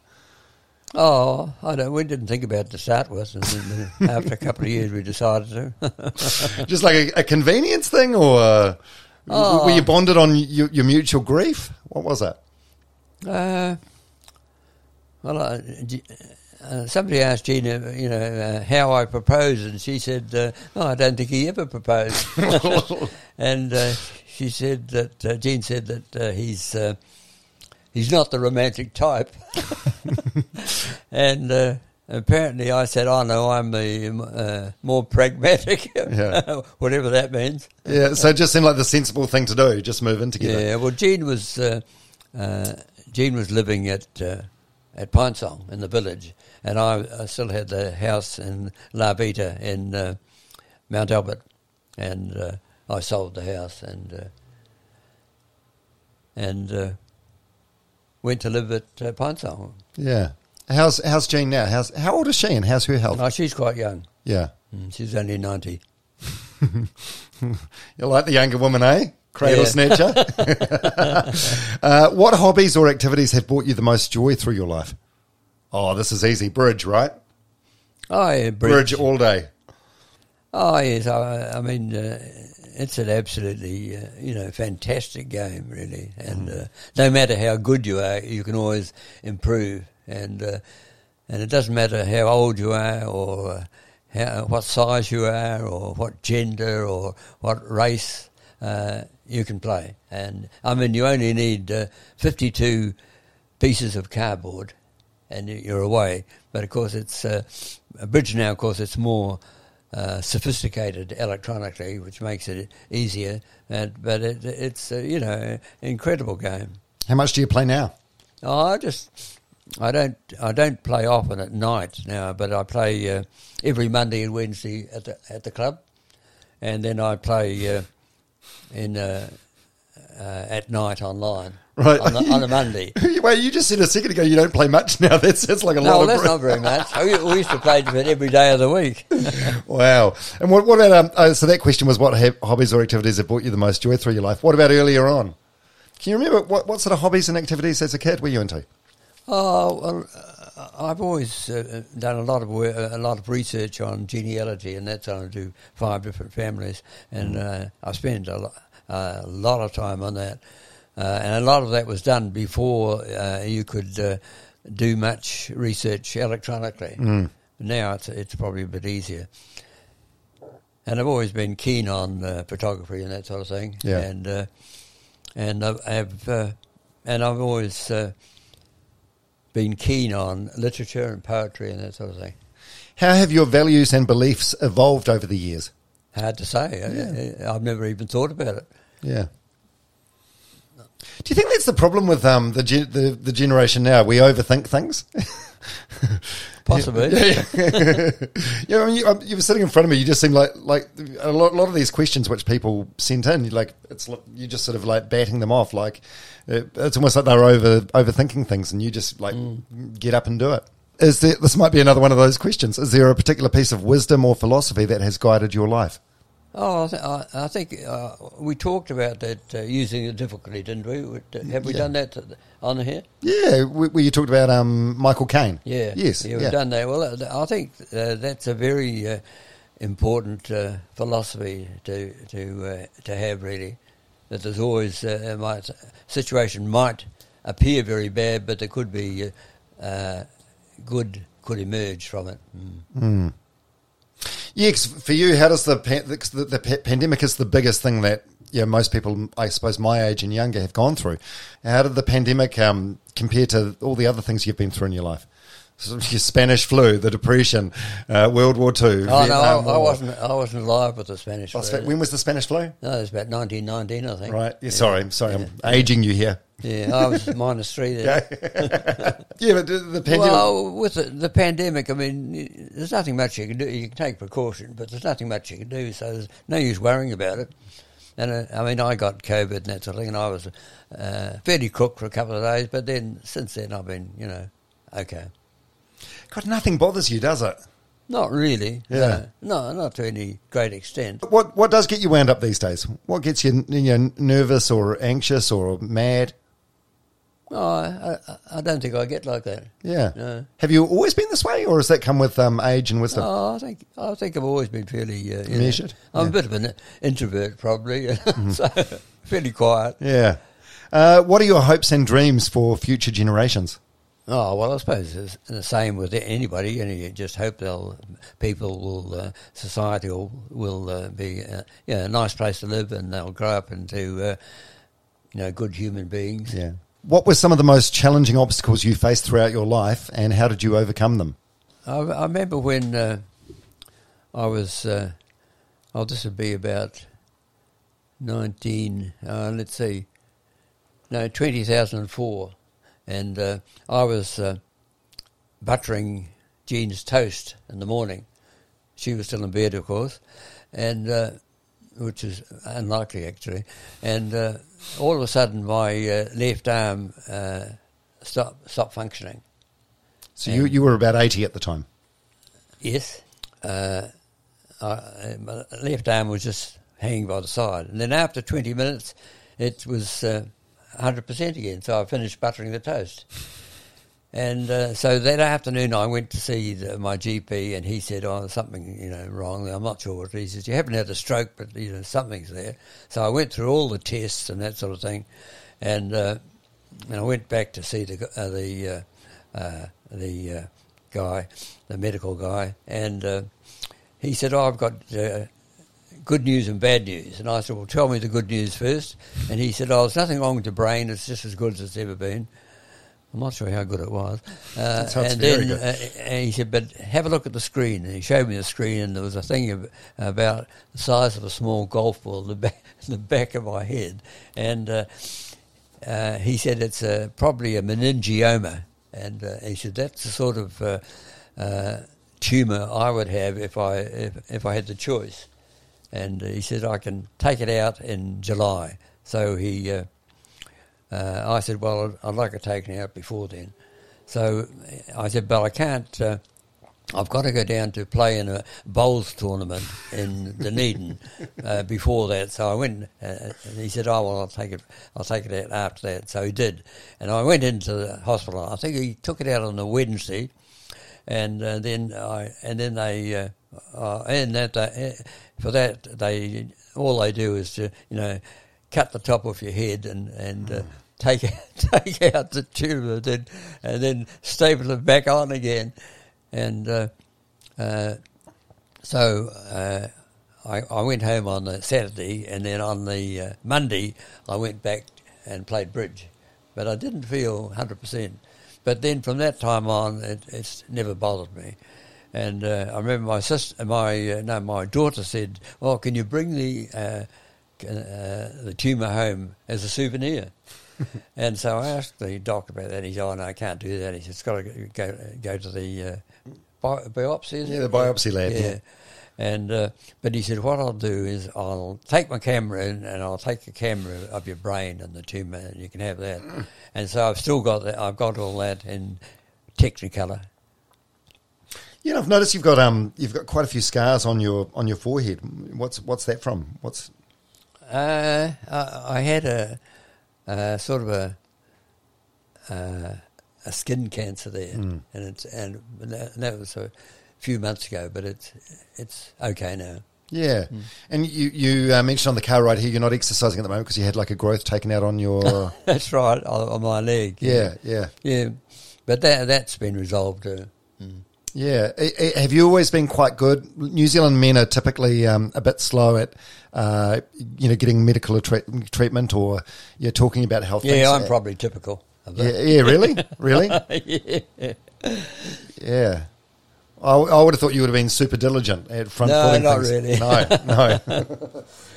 Oh, I don't. We didn't think about it to start with, and then (laughs) after a couple of years, we decided to. (laughs) just like a, a convenience thing, or uh, Oh. were you bonded on your, your mutual grief? What was it? Uh, well, uh, G- uh, somebody asked Gina, you know, uh, how I proposed, and she said, uh, "Oh, I don't think he ever proposed." (laughs) and uh, she said that uh, Jean said that uh, he's uh, he's not the romantic type, (laughs) and. Uh, Apparently, I said, "Oh no, I'm the uh, more pragmatic, Yeah. (laughs) whatever that means." Yeah, so it just seemed like the sensible thing to do, just move in together. Yeah, well, Jean was uh, uh, Jean was living at uh, at Pinesong in the village, and I, I still had the house in La Vita in uh, Mount Albert, and uh, I sold the house and uh, and uh, went to live at uh, Pinesong. Yeah. How's how's Jean now? How's how old is she and how's her health? Oh, she's quite young. Yeah. Mm, She's only ninety. (laughs) You like the younger woman, eh? Cradle Yeah. snatcher. (laughs) (laughs) uh, what hobbies or activities have brought you the most joy through your life? Oh, this is easy. Bridge, right? Oh, yeah, Bridge, all day. Oh yes, I, I mean uh, it's an absolutely uh, you know fantastic game, really. And uh, no matter how good you are, you can always improve. And uh, and it doesn't matter how old you are or uh, how, what size you are or what gender or what race uh, you can play. And I mean, you only need uh, fifty-two pieces of cardboard and you- you're away. But of course, it's uh, a bridge now. Of course, it's more uh, sophisticated electronically, which makes it easier. And, but it, it's uh, you know incredible game. How much do you play now? Oh, I just I don't I don't play often at night now, but I play uh, every Monday and Wednesday at the at the club, and then I play uh, in uh, uh, at night online Right. on, the, on a Monday. (laughs) Wait, you just said a second ago you don't play much now. (laughs) That sounds like a No, lot well, of that's bridge. not very much. We, used to play it every day of the week. (laughs) Wow. And what, what about, um, uh, so that question was what hobbies or activities have brought you the most joy through your life? What about earlier on? Can you remember what, what sort of hobbies and activities as a kid were you into? Oh well, I've always uh, done a lot of work, a lot of research on genealogy, and that's how I do five different families, and uh, I spent a, lo- a lot of time on that, uh, and a lot of that was done before uh, you could uh, do much research electronically. Now it's it's probably a bit easier. And I've always been keen on uh, photography and that sort of thing. Yeah. And uh, and I've, I've uh, and I've always uh, been keen on literature and poetry and that sort of thing. How have your values and beliefs evolved over the years? Hard to say. I, I've never even thought about it. Yeah. Do you think that's the problem with um, the, gen- the the generation now? We overthink things. (laughs) (laughs) Possibly. Yeah, yeah. (laughs) yeah I mean, you, um, you were sitting in front of me. You just seemed like like a lot, lot of these questions which people sent in. You like it's you just sort of like batting them off. Like it, it's almost like they're over overthinking things, and you just like get up and do it. Is there, this might be another one of those questions? Is there a particular piece of wisdom or philosophy that has guided your life? Oh, I, th- I, I think uh, we talked about that uh, using the difficulty, didn't we? Uh, Have we Yeah. done that on here? Yeah, we, you talked about um, Michael Caine. Yeah. Yes. Yeah, we've done that. Well, uh, I think uh, that's a very uh, important uh, philosophy to to uh, to have. Really, that there's always uh, a might, situation might appear very bad, but there could be uh, uh, good could emerge from it. Mm. Yeah, for you, how does the, the, the pandemic is the biggest thing that yeah most people, I suppose, my age and younger have gone through. How did the pandemic um, compare to all the other things you've been through in your life? Sort of your Spanish flu, the Depression, uh, World War Two. Oh no, I, I wasn't. I wasn't alive with the Spanish Oh, flu. When was the Spanish flu? No, it was about 1919, I think. Right. Yeah, Sorry, sorry, I'm aging you here. Yeah, I was (laughs) minus three there. (laughs) Yeah, but the, the pandemic. Well, with the, the pandemic, I mean, there's nothing much you can do. You can take precaution, but there's nothing much you can do. So there's no use worrying about it. And uh, I mean, I got COVID and that sort of thing, and I was uh, fairly cooked for a couple of days. But then, since then, I've been, you know, okay. God, nothing bothers you, does it? Not really. Yeah. No, no, not to any great extent. What What does get you wound up these days? What gets you, you know, nervous or anxious or mad? No, I, I, I don't think I get like that. Yeah. No. Have you always been this way, or has that come with um, age and wisdom? Oh, I think I think I've always been fairly uh, you know, Measured? I'm Yeah. a bit of an introvert, probably, (laughs) so (laughs) fairly quiet. Yeah. Uh, what are your hopes and dreams for future generations? Oh well, I suppose it's the same with anybody, and you just hope they'll people will uh, society will will uh, be uh, yeah a nice place to live, and they'll grow up into uh, you know good human beings. Yeah. What were some of the most challenging obstacles you faced throughout your life, and how did you overcome them? I, I remember when uh, I was, uh, oh, this would be about 19, uh, let's see, no, 2004. And uh, I was uh, buttering Jean's toast in the morning. She was still in bed, of course, and uh, which is unlikely actually. And uh, all of a sudden, my uh, left arm uh, stopped stopped functioning. So you, you were about 80 at the time. Yes. Uh, I, my left arm was just hanging by the side. And then after 20 minutes, it was uh, 100% again. So I finished buttering the toast. And uh, so that afternoon, I went to see the, my GP, and he said, "Oh, something you know wrong. I'm not sure what." He says, "You haven't had a stroke, but you know something's there." So I went through all the tests and that sort of thing, and uh, and I went back to see the uh, the uh, uh, the uh, guy, the medical guy, and he said, "Oh, I've got." Good news and bad news, and I said, "Well, tell me the good news first. And he said, "Oh, there's nothing wrong with the brain; it's just as good as it's ever been." I'm not sure how good it was. Uh, and then uh, and he said, but have a look at the screen. And he showed me the screen, and there was a thing about the size of a small golf ball in the back, (laughs) the back of my head. And uh, uh, he said it's uh, probably a meningioma. And uh, he said that's the sort of uh, uh, tumour I would have if I if, if I had the choice. And uh, he said I can take it out in July. So he. Uh, uh, I said, well, I'd, like it taken out before then. So I said, but I can't. Uh, I've got to go down to play in a bowls tournament in Dunedin uh, before that. So I went, uh, and he said, "Oh well, I'll take it. I'll take it out after that." So he did, and I went into the hospital. I think he took it out on the Wednesday, and uh, then I and then they uh, and that they, uh, for that they all they do is to you know cut the top off your head and and uh, take (laughs) take out the tumor, then and then staple it back on again, and uh, uh, so. Uh, I, I went home on the Saturday, and then on the uh, Monday I went back and played bridge, but I didn't feel hundred percent. But then from that time on, it, it's never bothered me. And uh, I remember my sister, my uh, no, my daughter said, "Oh, can you bring the uh, uh, the tumour home as a souvenir?" (laughs) and so I asked the doctor about that. He said, "Oh no, I can't do that." He said, "It's got to go go to the uh, bi- biopsy." Yeah, the biopsy lab, yeah. And uh, but he said, what I'll do is I'll take my camera in and I'll take a camera of your brain and the tumour, and you can have that. (clears throat) and so I've still got that. I've got all that in Technicolor. You know, I've noticed you've got um, you've got quite a few scars on your on your forehead. What's what's that from? What's Uh, I, I had a, uh sort of a uh, a skin cancer there, and it's and that, that was a few months ago, but it's it's okay now. yeah? And you you uh, mentioned on the car ride here you're not exercising at the moment because you had like a growth taken out on your (laughs) That's right on, on my leg. yeah yeah yeah, but that that's been resolved. Uh, yeah. Have you always been quite good? New Zealand men are typically um, a bit slow at uh, you know getting medical treat- treatment or you're talking about health. yeah. I'm probably typical. Yeah, yeah, really, (laughs) really, yeah. yeah. I, I would have thought you would have been super diligent at front No, not things. really. No, no. (laughs)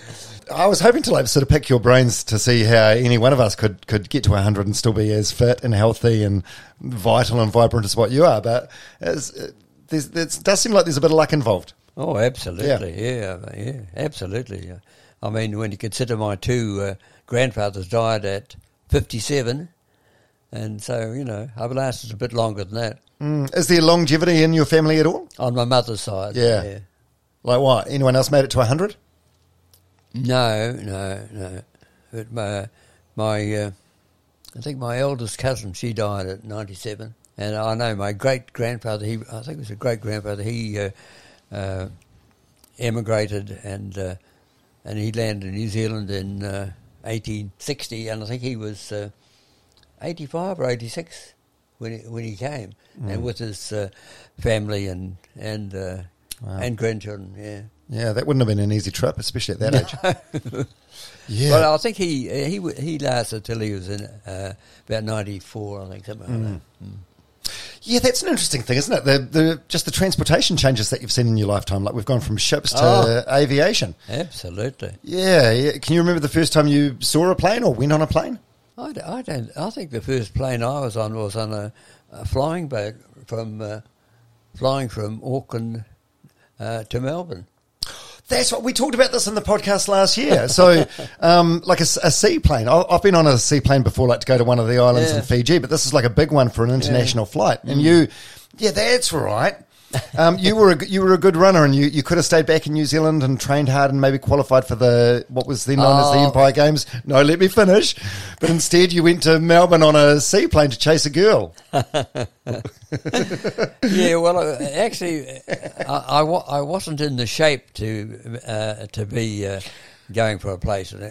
I was hoping to like sort of pick your brains to see how any one of us could could get to 100 and still be as fit and healthy and vital and vibrant as what you are. But there's, it does seem like there's a bit of luck involved. Oh, absolutely. Yeah, yeah, absolutely. I mean, when you consider my two uh, grandfathers died at 57, and so, you know, I've lasted a bit longer than that Mm. Is there longevity in your family at all? on my mother's side. Yeah. Like what? Anyone else made it to 100? No, no, no. But my, my uh, I think my eldest cousin, she died at 97. And I know my great grandfather, he, I think it was a great grandfather, he uh, uh, emigrated and uh, and he landed in New Zealand in uh, 1860, and I think he was uh, 85 or 86 when he, when he came, and with his uh, family and and uh, and grandchildren. Yeah. Yeah, that wouldn't have been an easy trip, especially at that age. (laughs) Yeah. Well, I think he he he lasted till he was in uh, about ninety four, I think, something like that. Yeah, that's an interesting thing, isn't it? The, the just the transportation changes that you've seen in your lifetime. Like we've gone from ships to Oh. aviation. Absolutely. Yeah, yeah. Can you remember the first time you saw a plane or went on a plane? I don't. I think the first plane I was on was on a, a flying boat from uh, flying from Auckland uh, to Melbourne. That's what we talked about this in the podcast last year. (laughs) So, um, like a seaplane. I- I've been on a seaplane before, like to go to one of the islands Yeah. in Fiji, but this is like a big one for an international flight. And you, yeah, that's right. (laughs) Um, you were a, you were a good runner, and you, you could have stayed back in New Zealand and trained hard, and maybe qualified for the what was then known as the Oh. Empire Games. No, let me finish. But instead, you went to Melbourne on a seaplane to chase a girl. (laughs) yeah, well, uh, actually, uh, I, I, I wasn't in the shape to uh, to be uh, going for a place in,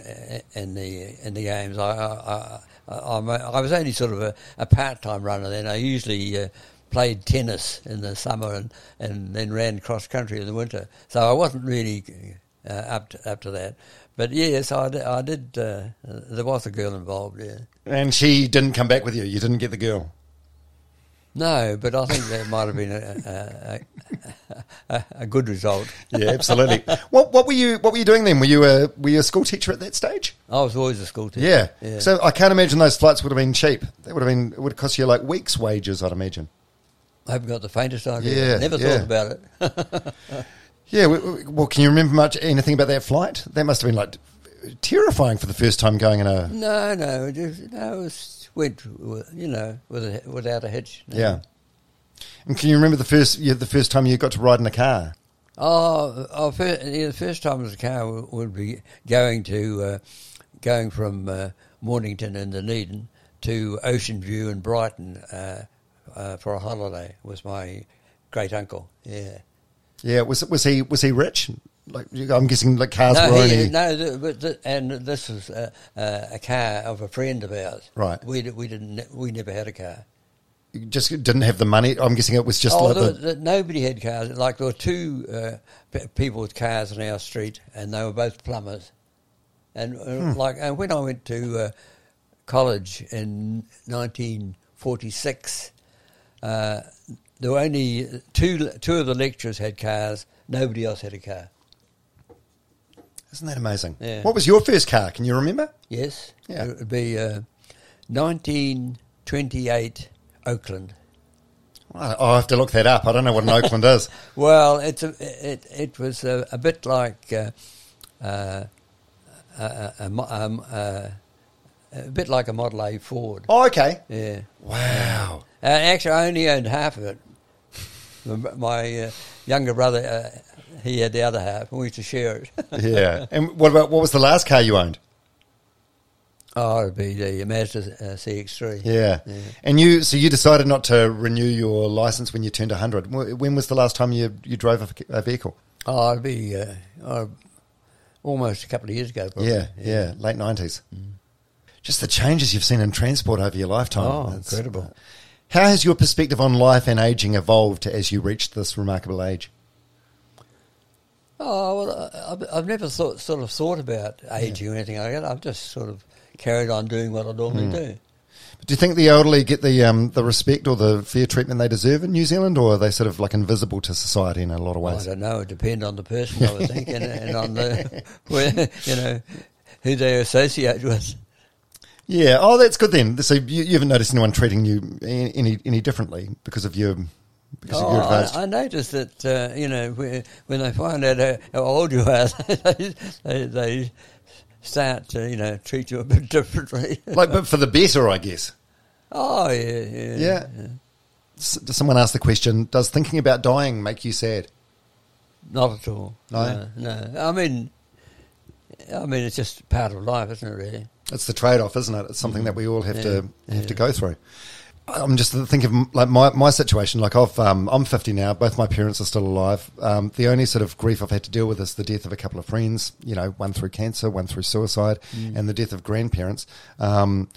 in the in the games. I I, I, I was only sort of a, a part time runner then. I usually uh, played tennis in the summer and, and then ran cross country in the winter. So I wasn't really uh, up to, up to that. But yes, I did. I did uh, there was a girl involved. Yeah. And she didn't come back with you. You didn't get the girl. No, but I think that might have been a, a, a, a good result. Yeah, absolutely. what what were you what were you doing then? Were you a were you a school teacher at that stage? I was always a school teacher. Yeah. yeah. So I can't imagine those flights would have been cheap. That would have been it would cost you like weeks' wages, I'd imagine. I haven't got the faintest idea. Yeah, Never yeah. thought about it. (laughs) Yeah. Well, can you remember much anything about that flight? That must have been like terrifying for the first time going in a. no, no, just, no, it was, went, you know, with a, without a hitch. no. Yeah. And can you remember the first yeah, the first time you got to ride in a car? Oh, oh fir- yeah, the first time in the car would- would be going to, uh, going from uh, Mornington in Dunedin to Ocean View and Brighton uh, uh, for a holiday with my great uncle. Yeah. Yeah. Was was he was he rich? Like I'm guessing like cars No, were he, only. no, th- but th- and this was uh, uh, a car of a friend of ours. Right. We we didn't we never had a car. you Just didn't have the money. I'm guessing it was just oh, like the, there- nobody had cars. Like there were two uh, p- people with cars on our street, and they were both plumbers. And uh, Hmm. like, and when I went to uh, college in 1946, uh, there were only two. Two of the lecturers had cars. Nobody else had a car. Isn't that amazing? Yeah. What was your first car? Can you remember? Yes, Yeah. it would be uh, 1928 Oakland. I- I'll have to look that up. I don't know what an Oakland is. (laughs) Well, it's a, it it was a, a bit like uh, uh, a, a, a, mo- um, uh, a bit like a Model A Ford. Oh, okay. Yeah, Wow. Uh, actually, I only owned half of it. My, uh, younger brother, uh, he had the other half, and we used to share it. (laughs) Yeah. And what about what was the last car you owned? oh, it'd be the Mazda uh, CX-3. Yeah. Yeah. And you, so you decided not to renew your license when you turned 100. When was the last time you, you drove a, a vehicle? Oh, it'd be uh, oh, almost a couple of years ago. Probably. Yeah, yeah, late 90s. Just the changes you've seen in transport over your lifetime. Oh, incredible. How has your perspective on life and aging evolved as you reached this remarkable age? Oh well, I've, never thought, sort of thought about aging or anything like that. I've just sort of carried on doing what I normally do. Do you think the elderly get the um, the respect or the fair treatment they deserve in New Zealand, or are they sort of like invisible to society in a lot of ways? I don't know. It depends on the person, I would think, and, and on the (laughs) where, you know who they associate with. Yeah. Oh, that's good then. So you, you haven't noticed anyone treating you any any differently because of your because of Oh. I, I noticed that uh, you know when, when they find out how, how old you are, (laughs) they, they, they start to you know treat you a bit (laughs) differently. like, but for the better, I guess. oh yeah, yeah, Yeah. S- Someone asked the question: Does thinking about dying make you sad? Not at all. No? no, no. I mean, I mean, it's just part of life, isn't it? Really. It's the trade-off, isn't it? It's something that we all have to Yeah, have to go through. I'm just thinking of like my, my situation. Like I've um, I'm 50 now. Both my parents are still alive. Um, the only sort of grief I've had to deal with is the death of a couple of friends. You know, one through cancer, one through suicide, and the death of grandparents. Um,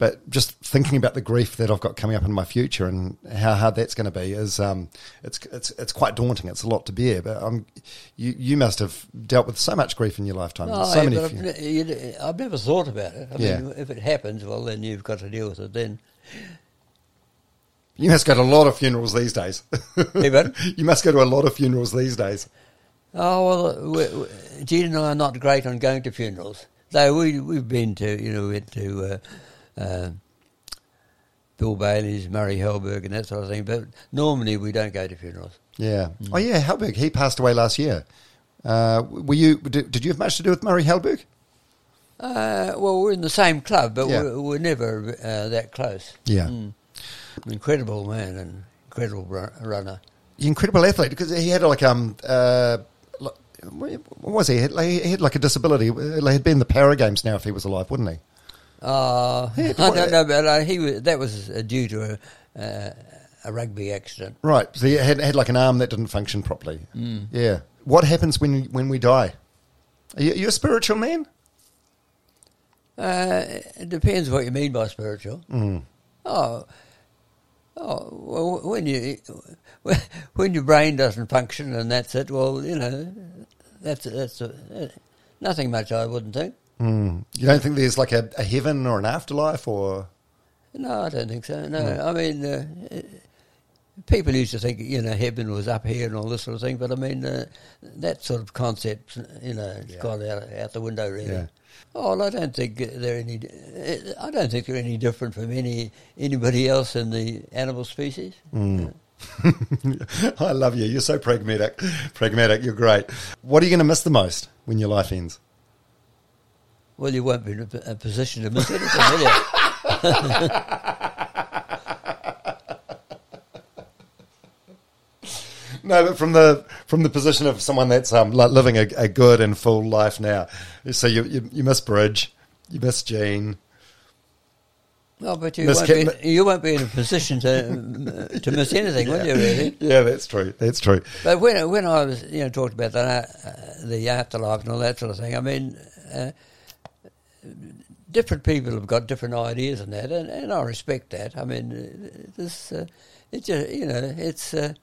but just thinking about the grief that I've got coming up in my future and how hard that's going to be is um, it's it's it's quite daunting. It's a lot to bear. But um, you you must have dealt with so much grief in your lifetime. No, so many. I've, I've never thought about it. I Yeah. mean, if it happens, well, then you've got to deal with it. Then, You must go to a lot of funerals these days. Even? (laughs) you must go to a lot of funerals these days. oh well, we, we, Jean and I are not great on going to funerals. Though we we've been to, you know, went to uh, uh, Bill Baillie's, Murray Halberg, and that sort of thing. But normally we don't go to funerals. Yeah. Oh yeah, Halberg. He passed away last year. Uh, were you? Did, did you have much to do with Murray Halberg? Uh, well, we're in the same club, but Yeah. we're, we're never uh, that close. Yeah. Mm. Incredible man and incredible runner. Incredible athlete because he had like um uh. What was he? He had, like, he had like a disability. He had been in the Para Games now if he was alive, wouldn't he? Uh, (laughs) I don't know, but uh, he was, that was uh, due to a, uh, a rugby accident. Right. So he had, had like an arm that didn't function properly. Yeah. What happens when when we die? Are you, are you a spiritual man? Uh, it depends what you mean by spiritual. Oh, oh, well, when you (laughs) when your brain doesn't function and that's it, well, you know, that's that's a, nothing much. I wouldn't think. You don't think there's like a, a heaven or an afterlife or? No, I don't think so. No, I mean, uh, people used to think you know heaven was up here and all this sort of thing, but I mean uh, that sort of concept, you know, it's gone out out the window really. Yeah. Oh, well, I don't think they're any. I don't think they're any different from any anybody else in the animal species. (laughs) I love you. You're so pragmatic. Pragmatic. You're great. What are you going to miss the most when your life ends? Well, you won't be in a, a position to miss anything, will you? (laughs) No, but from the from the position of someone that's um, like living a, a good and full life now. So you you, you miss Bridge, you miss Jean. No, but you won't, Kit- be, you won't be in a position to to miss anything, will you? Really? Yeah, that's true. That's true. But when when I was you know talked about the uh, the afterlife and all that sort of thing, I mean, uh, different people have got different ideas and that, and, and I respect that. I mean, this uh, it's just, you know it's uh,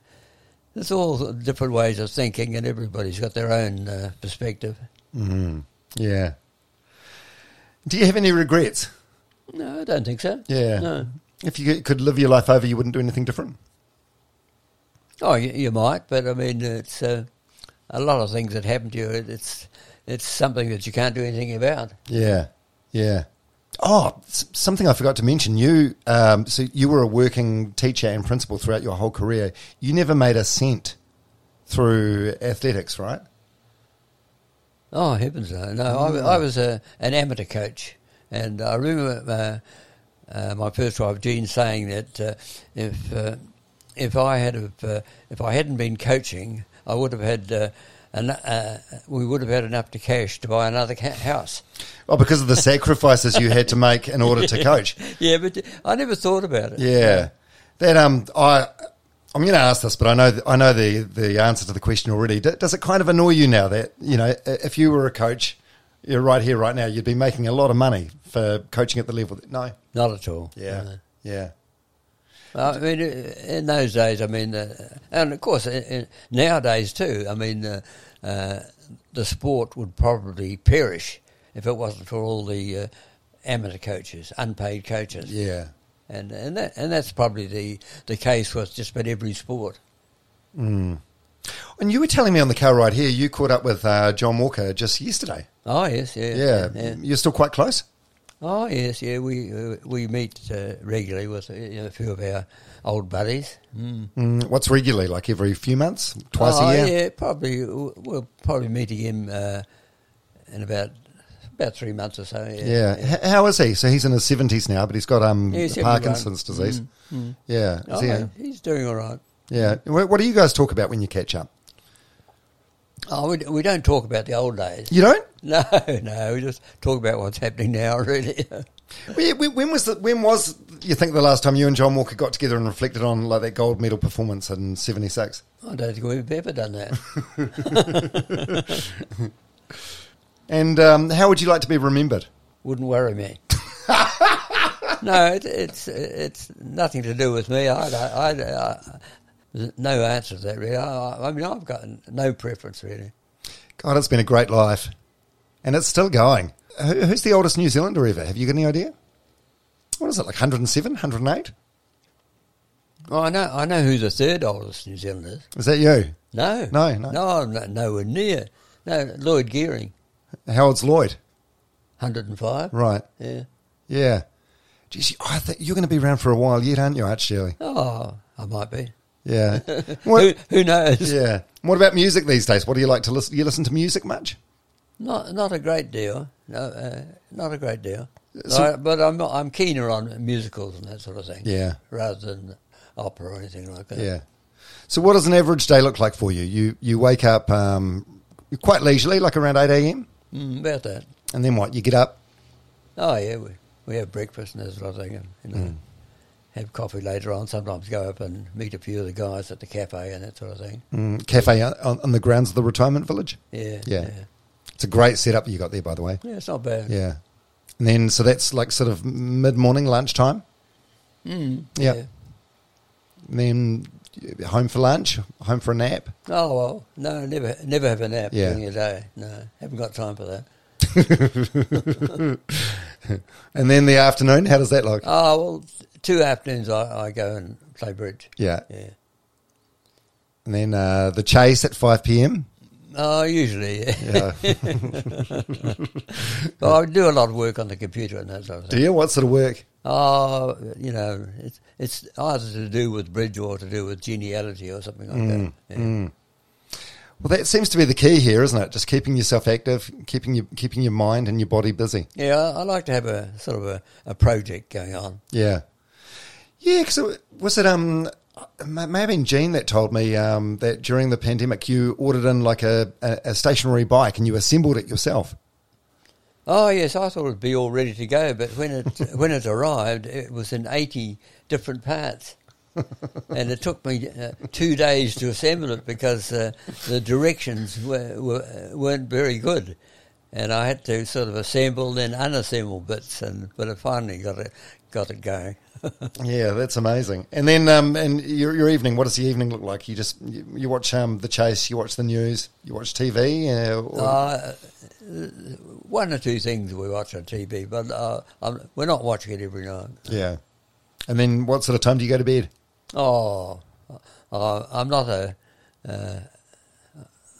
there's all different ways of thinking, and everybody's got their own uh, perspective. Yeah. Do you have any regrets? No, I don't think so. Yeah. No. If you could live your life over, you wouldn't do anything different. Oh, you, you might, but I mean, it's uh, a lot of things that happen to you. it- It's it's something that you can't do anything about. Yeah, yeah. Oh, something I forgot to mention. You, um, so you were a working teacher and principal throughout your whole career. You never made a cent through athletics, right? Oh heavens no! No, I, I was a, an amateur coach, and I remember uh, uh, my first wife Jean saying that uh, if uh, if I had uh, if I hadn't been coaching, I would have had uh, an, uh, we would have had enough to cash to buy another ca- house. Well, because of the sacrifices you had to make in order to (laughs) coach. Yeah, but I never thought about it. Yeah, that um, I. I'm going to ask this, but I know I know the the answer to the question already. D- does it kind of annoy you now that you know if you were a coach, you're right here, right now, you'd be making a lot of money for coaching at the level? That, no, Not at all. yeah, No. yeah, I mean, uh, in those days, I mean, uh, and of course, uh, uh, nowadays too. I mean, uh, uh, the sport would probably perish if it wasn't for all the uh, amateur coaches, unpaid coaches. yeah, and and that and that's probably the the case with just about every sport. And you were telling me on the car ride here, you caught up with uh, John Walker just yesterday. Oh yes, yeah, Yeah. yeah. You're still quite close? Oh yes, yeah. We uh, we meet uh, regularly with uh, you know, a few of our old buddies. Mm. Mm, what's regularly? Like every few months? Twice oh, a year? Yeah, probably. We'll probably meet him uh, in about about three months or so. Yeah. Yeah. H- how is he? So he's in his 70s now, but he's got um, Yeah, he's Parkinson's disease. Yeah. Oh, he- he's doing all right. yeah. What do you guys talk about when you catch up? Oh, we, we don't talk about the old days. You don't? (laughs) No, no, we just talk about what's happening now. (laughs) Really. When when was the, when was you think the last time you and John Walker got together and reflected on like that gold medal performance in '76? I don't think we've ever done that. (laughs) And um, how would you like to be remembered? Wouldn't worry me. no, it, it's it's nothing to do with me. I, I, I, no answer to that really. I, I mean, I've got no preference really. God, it's been a great life, and it's still going. Who, who's the oldest New Zealander ever? Have you got any idea? What is it, like 107, 108? Oh, I know, I know who the third oldest New Zealander is. Is that you? No, No, no. no, I'm no, nowhere near. No, Lloyd Gearing, How old's Lloyd? hundred and five. Right. Yeah. Yeah. Geez, I think you're going to be around for a while yet, aren't you, Shirley? Oh, I might be. Yeah. (laughs) Who, what, who knows? yeah. What about music these days? What do you like to listen? You listen to music much? Not not a great deal. No, uh, not a great deal. So- No, but I'm I'm keener on musicals and that sort of thing. Yeah. Rather than opera or anything like that. Yeah. So, what does an average day look like for you? You you wake up um, quite leisurely, like around eight a.m., Mm, about that. and then what? You get up. Oh yeah, we we have breakfast and that sort of thing, and you know, Mm. Have coffee later on. Sometimes go up and meet a few of the guys at the cafe and that sort of thing. Mm, cafe on, on the grounds of the retirement village. Yeah, Yeah. yeah, It's a great setup you got there, by the way. Yeah, It's not bad. Yeah. And then, so that's like sort of mid morning, lunchtime. Mm, Yeah. yeah. And then home for lunch, home for a nap. Oh well, no, never never have a nap Yeah. during the day. No, haven't got time for that. (laughs) And then the afternoon, how does that look? Oh well, two afternoons I, I go and play bridge. Yeah. Yeah. And then uh, the chase at 5 p.m. Oh, usually, yeah. Yeah. (laughs) I do a lot of work on the computer and that sort of Do thing. you? What sort of work? Oh, you know, it's it's either to do with bridge or to do with genealogy or something like Mm, that. Yeah. Well, that seems to be the key here, isn't it? Just keeping yourself active, keeping your keeping your mind and your body busy. Yeah, I, I like to have a sort of a, a project going on. Yeah, yeah. Because was it um it may have been Jean that told me um that during the pandemic you ordered in like a, a, a stationary bike and you assembled it yourself. Oh yes, I thought it'd be all ready to go, but when it (laughs) when it arrived, it was in eighty different parts, and it took me uh, two days to assemble it because uh, the directions were, were weren't very good, and I had to sort of assemble then unassemble bits, and but I finally got it got it going. Yeah, that's amazing. And then um and your your evening, what does the evening look like? You just you, you watch um the chase, you watch the news, you watch TV. Uh, or, Uh, one or two things we watch on TV, but uh, I'm, we're not watching it every night. yeah. And then what sort of time do you go to bed? Oh, uh, I'm not a. Uh,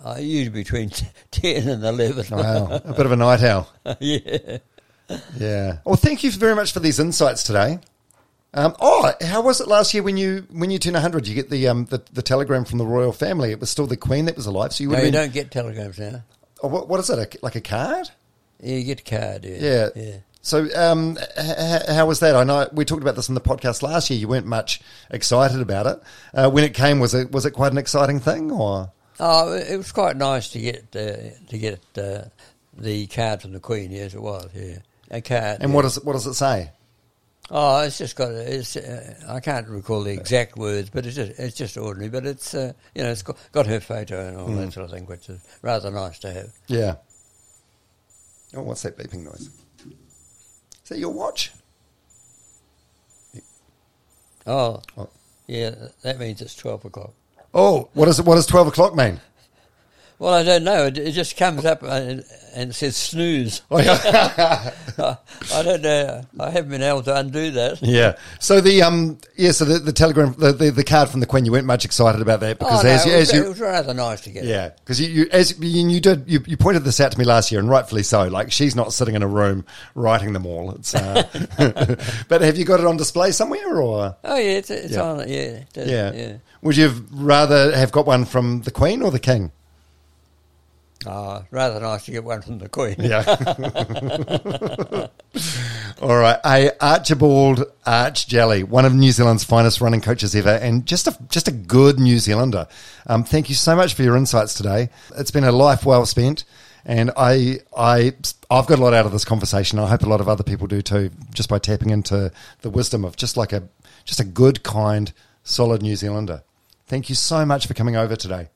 I usually between (laughs) ten and eleven. Wow, (laughs) a bit of a night owl. yeah. Yeah. Well, thank you very much for these insights today. Um, oh, how was it last year when you when you turned hundred? You get the um the, the telegram from the royal family. It was still the queen that was alive, so you would No, you been. don't get telegrams now. Oh, what, what is it? A, like a card? Yeah, you get a card. Yeah. Yeah. Yeah. So, um, h- h- how was that? I know we talked about this in the podcast last year. You weren't much excited about it uh, when it came. Was it was it quite an exciting thing, or Oh, it was quite nice to get uh, to get uh, the card from the Queen. Yes, it was. Yeah, a card. and yeah. what does it, what does it say? Oh, it's just got. It's. Uh, I can't recall the exact words, but it's just. It's just ordinary. But it's. Uh, you know, it's got, got her photo and all Mm. that sort of thing, which is rather nice to have. Yeah. Oh, what's that beeping noise? Is that your watch? Oh, Oh. yeah. That means it's twelve o'clock. Oh, what is it? What does twelve o'clock mean? Well, I don't know. It, it just comes up and, and says snooze. (laughs) Oh, yeah. (laughs) I don't know. I haven't been able to undo that. yeah. So the um yeah, so the, the telegram the, the, the card from the Queen, you weren't much excited about that because oh, no, as you it, was, as you it was rather nice to get. Yeah, because you, you as you, you did you, you pointed this out to me last year, and rightfully so. Like she's not sitting in a room writing them all. It's, uh, (laughs) but have you got it on display somewhere, or Oh yeah, it's, it's Yeah. on. Yeah, it yeah. yeah. Would you have rather have got one from the Queen or the King? Oh, rather nice to get one from the Queen. Yeah. (laughs) All right, a Archibald Arch Jelley, one of New Zealand's finest running coaches ever, and just a just a good New Zealander. Um, thank you so much for your insights today. It's been a life well spent, and I I I've got a lot out of this conversation. I hope a lot of other people do too, just by tapping into the wisdom of just like a just a good, kind, solid New Zealander. Thank you so much for coming over today.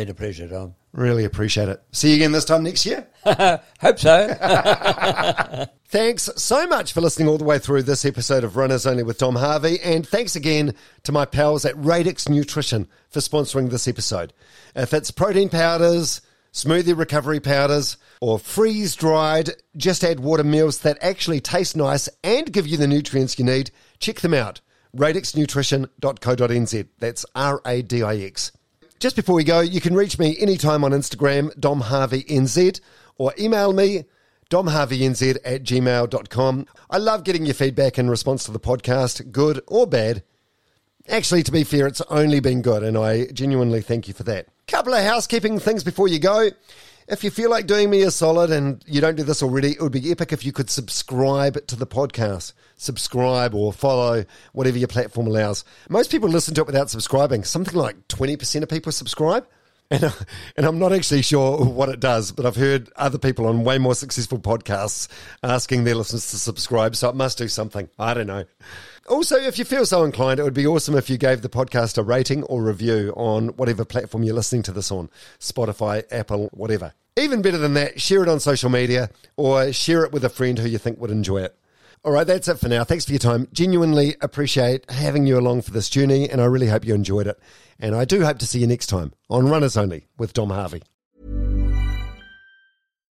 Been a pleasure, Dom. Really appreciate it. See you again this time next year. (laughs) Hope so. (laughs) (laughs) Thanks so much for listening all the way through this episode of Runners Only with Dom Harvey. And thanks again to my pals at Radix Nutrition for sponsoring this episode. If it's protein powders, smoothie recovery powders, or freeze dried, just add water meals that actually taste nice and give you the nutrients you need, check them out. radixnutrition.co.nz. That's R A D I X. Just before we go, you can reach me anytime on Instagram, domharveynz, or email me, domharveynz at gmail.com. I love getting your feedback in response to the podcast, good or bad. Actually, to be fair, it's only been good, and I genuinely thank you for that. Couple of housekeeping things before you go. If you feel like doing me a solid and you don't do this already, it would be epic if you could subscribe to the podcast. Subscribe or follow, whatever your platform allows. Most people listen to it without subscribing. Something like 20% of people subscribe. And, (laughs) and I'm not actually sure what it does, but I've heard other people on way more successful podcasts asking their listeners to subscribe, so it must do something. I don't know. Also, if you feel so inclined, it would be awesome if you gave the podcast a rating or review on whatever platform you're listening to this on Spotify, Apple, whatever. Even better than that, share it on social media or share it with a friend who you think would enjoy it. All right, that's it for now. Thanks for your time. Genuinely appreciate having you along for this journey, and I really hope you enjoyed it. And I do hope to see you next time on Runners Only with Dom Harvey.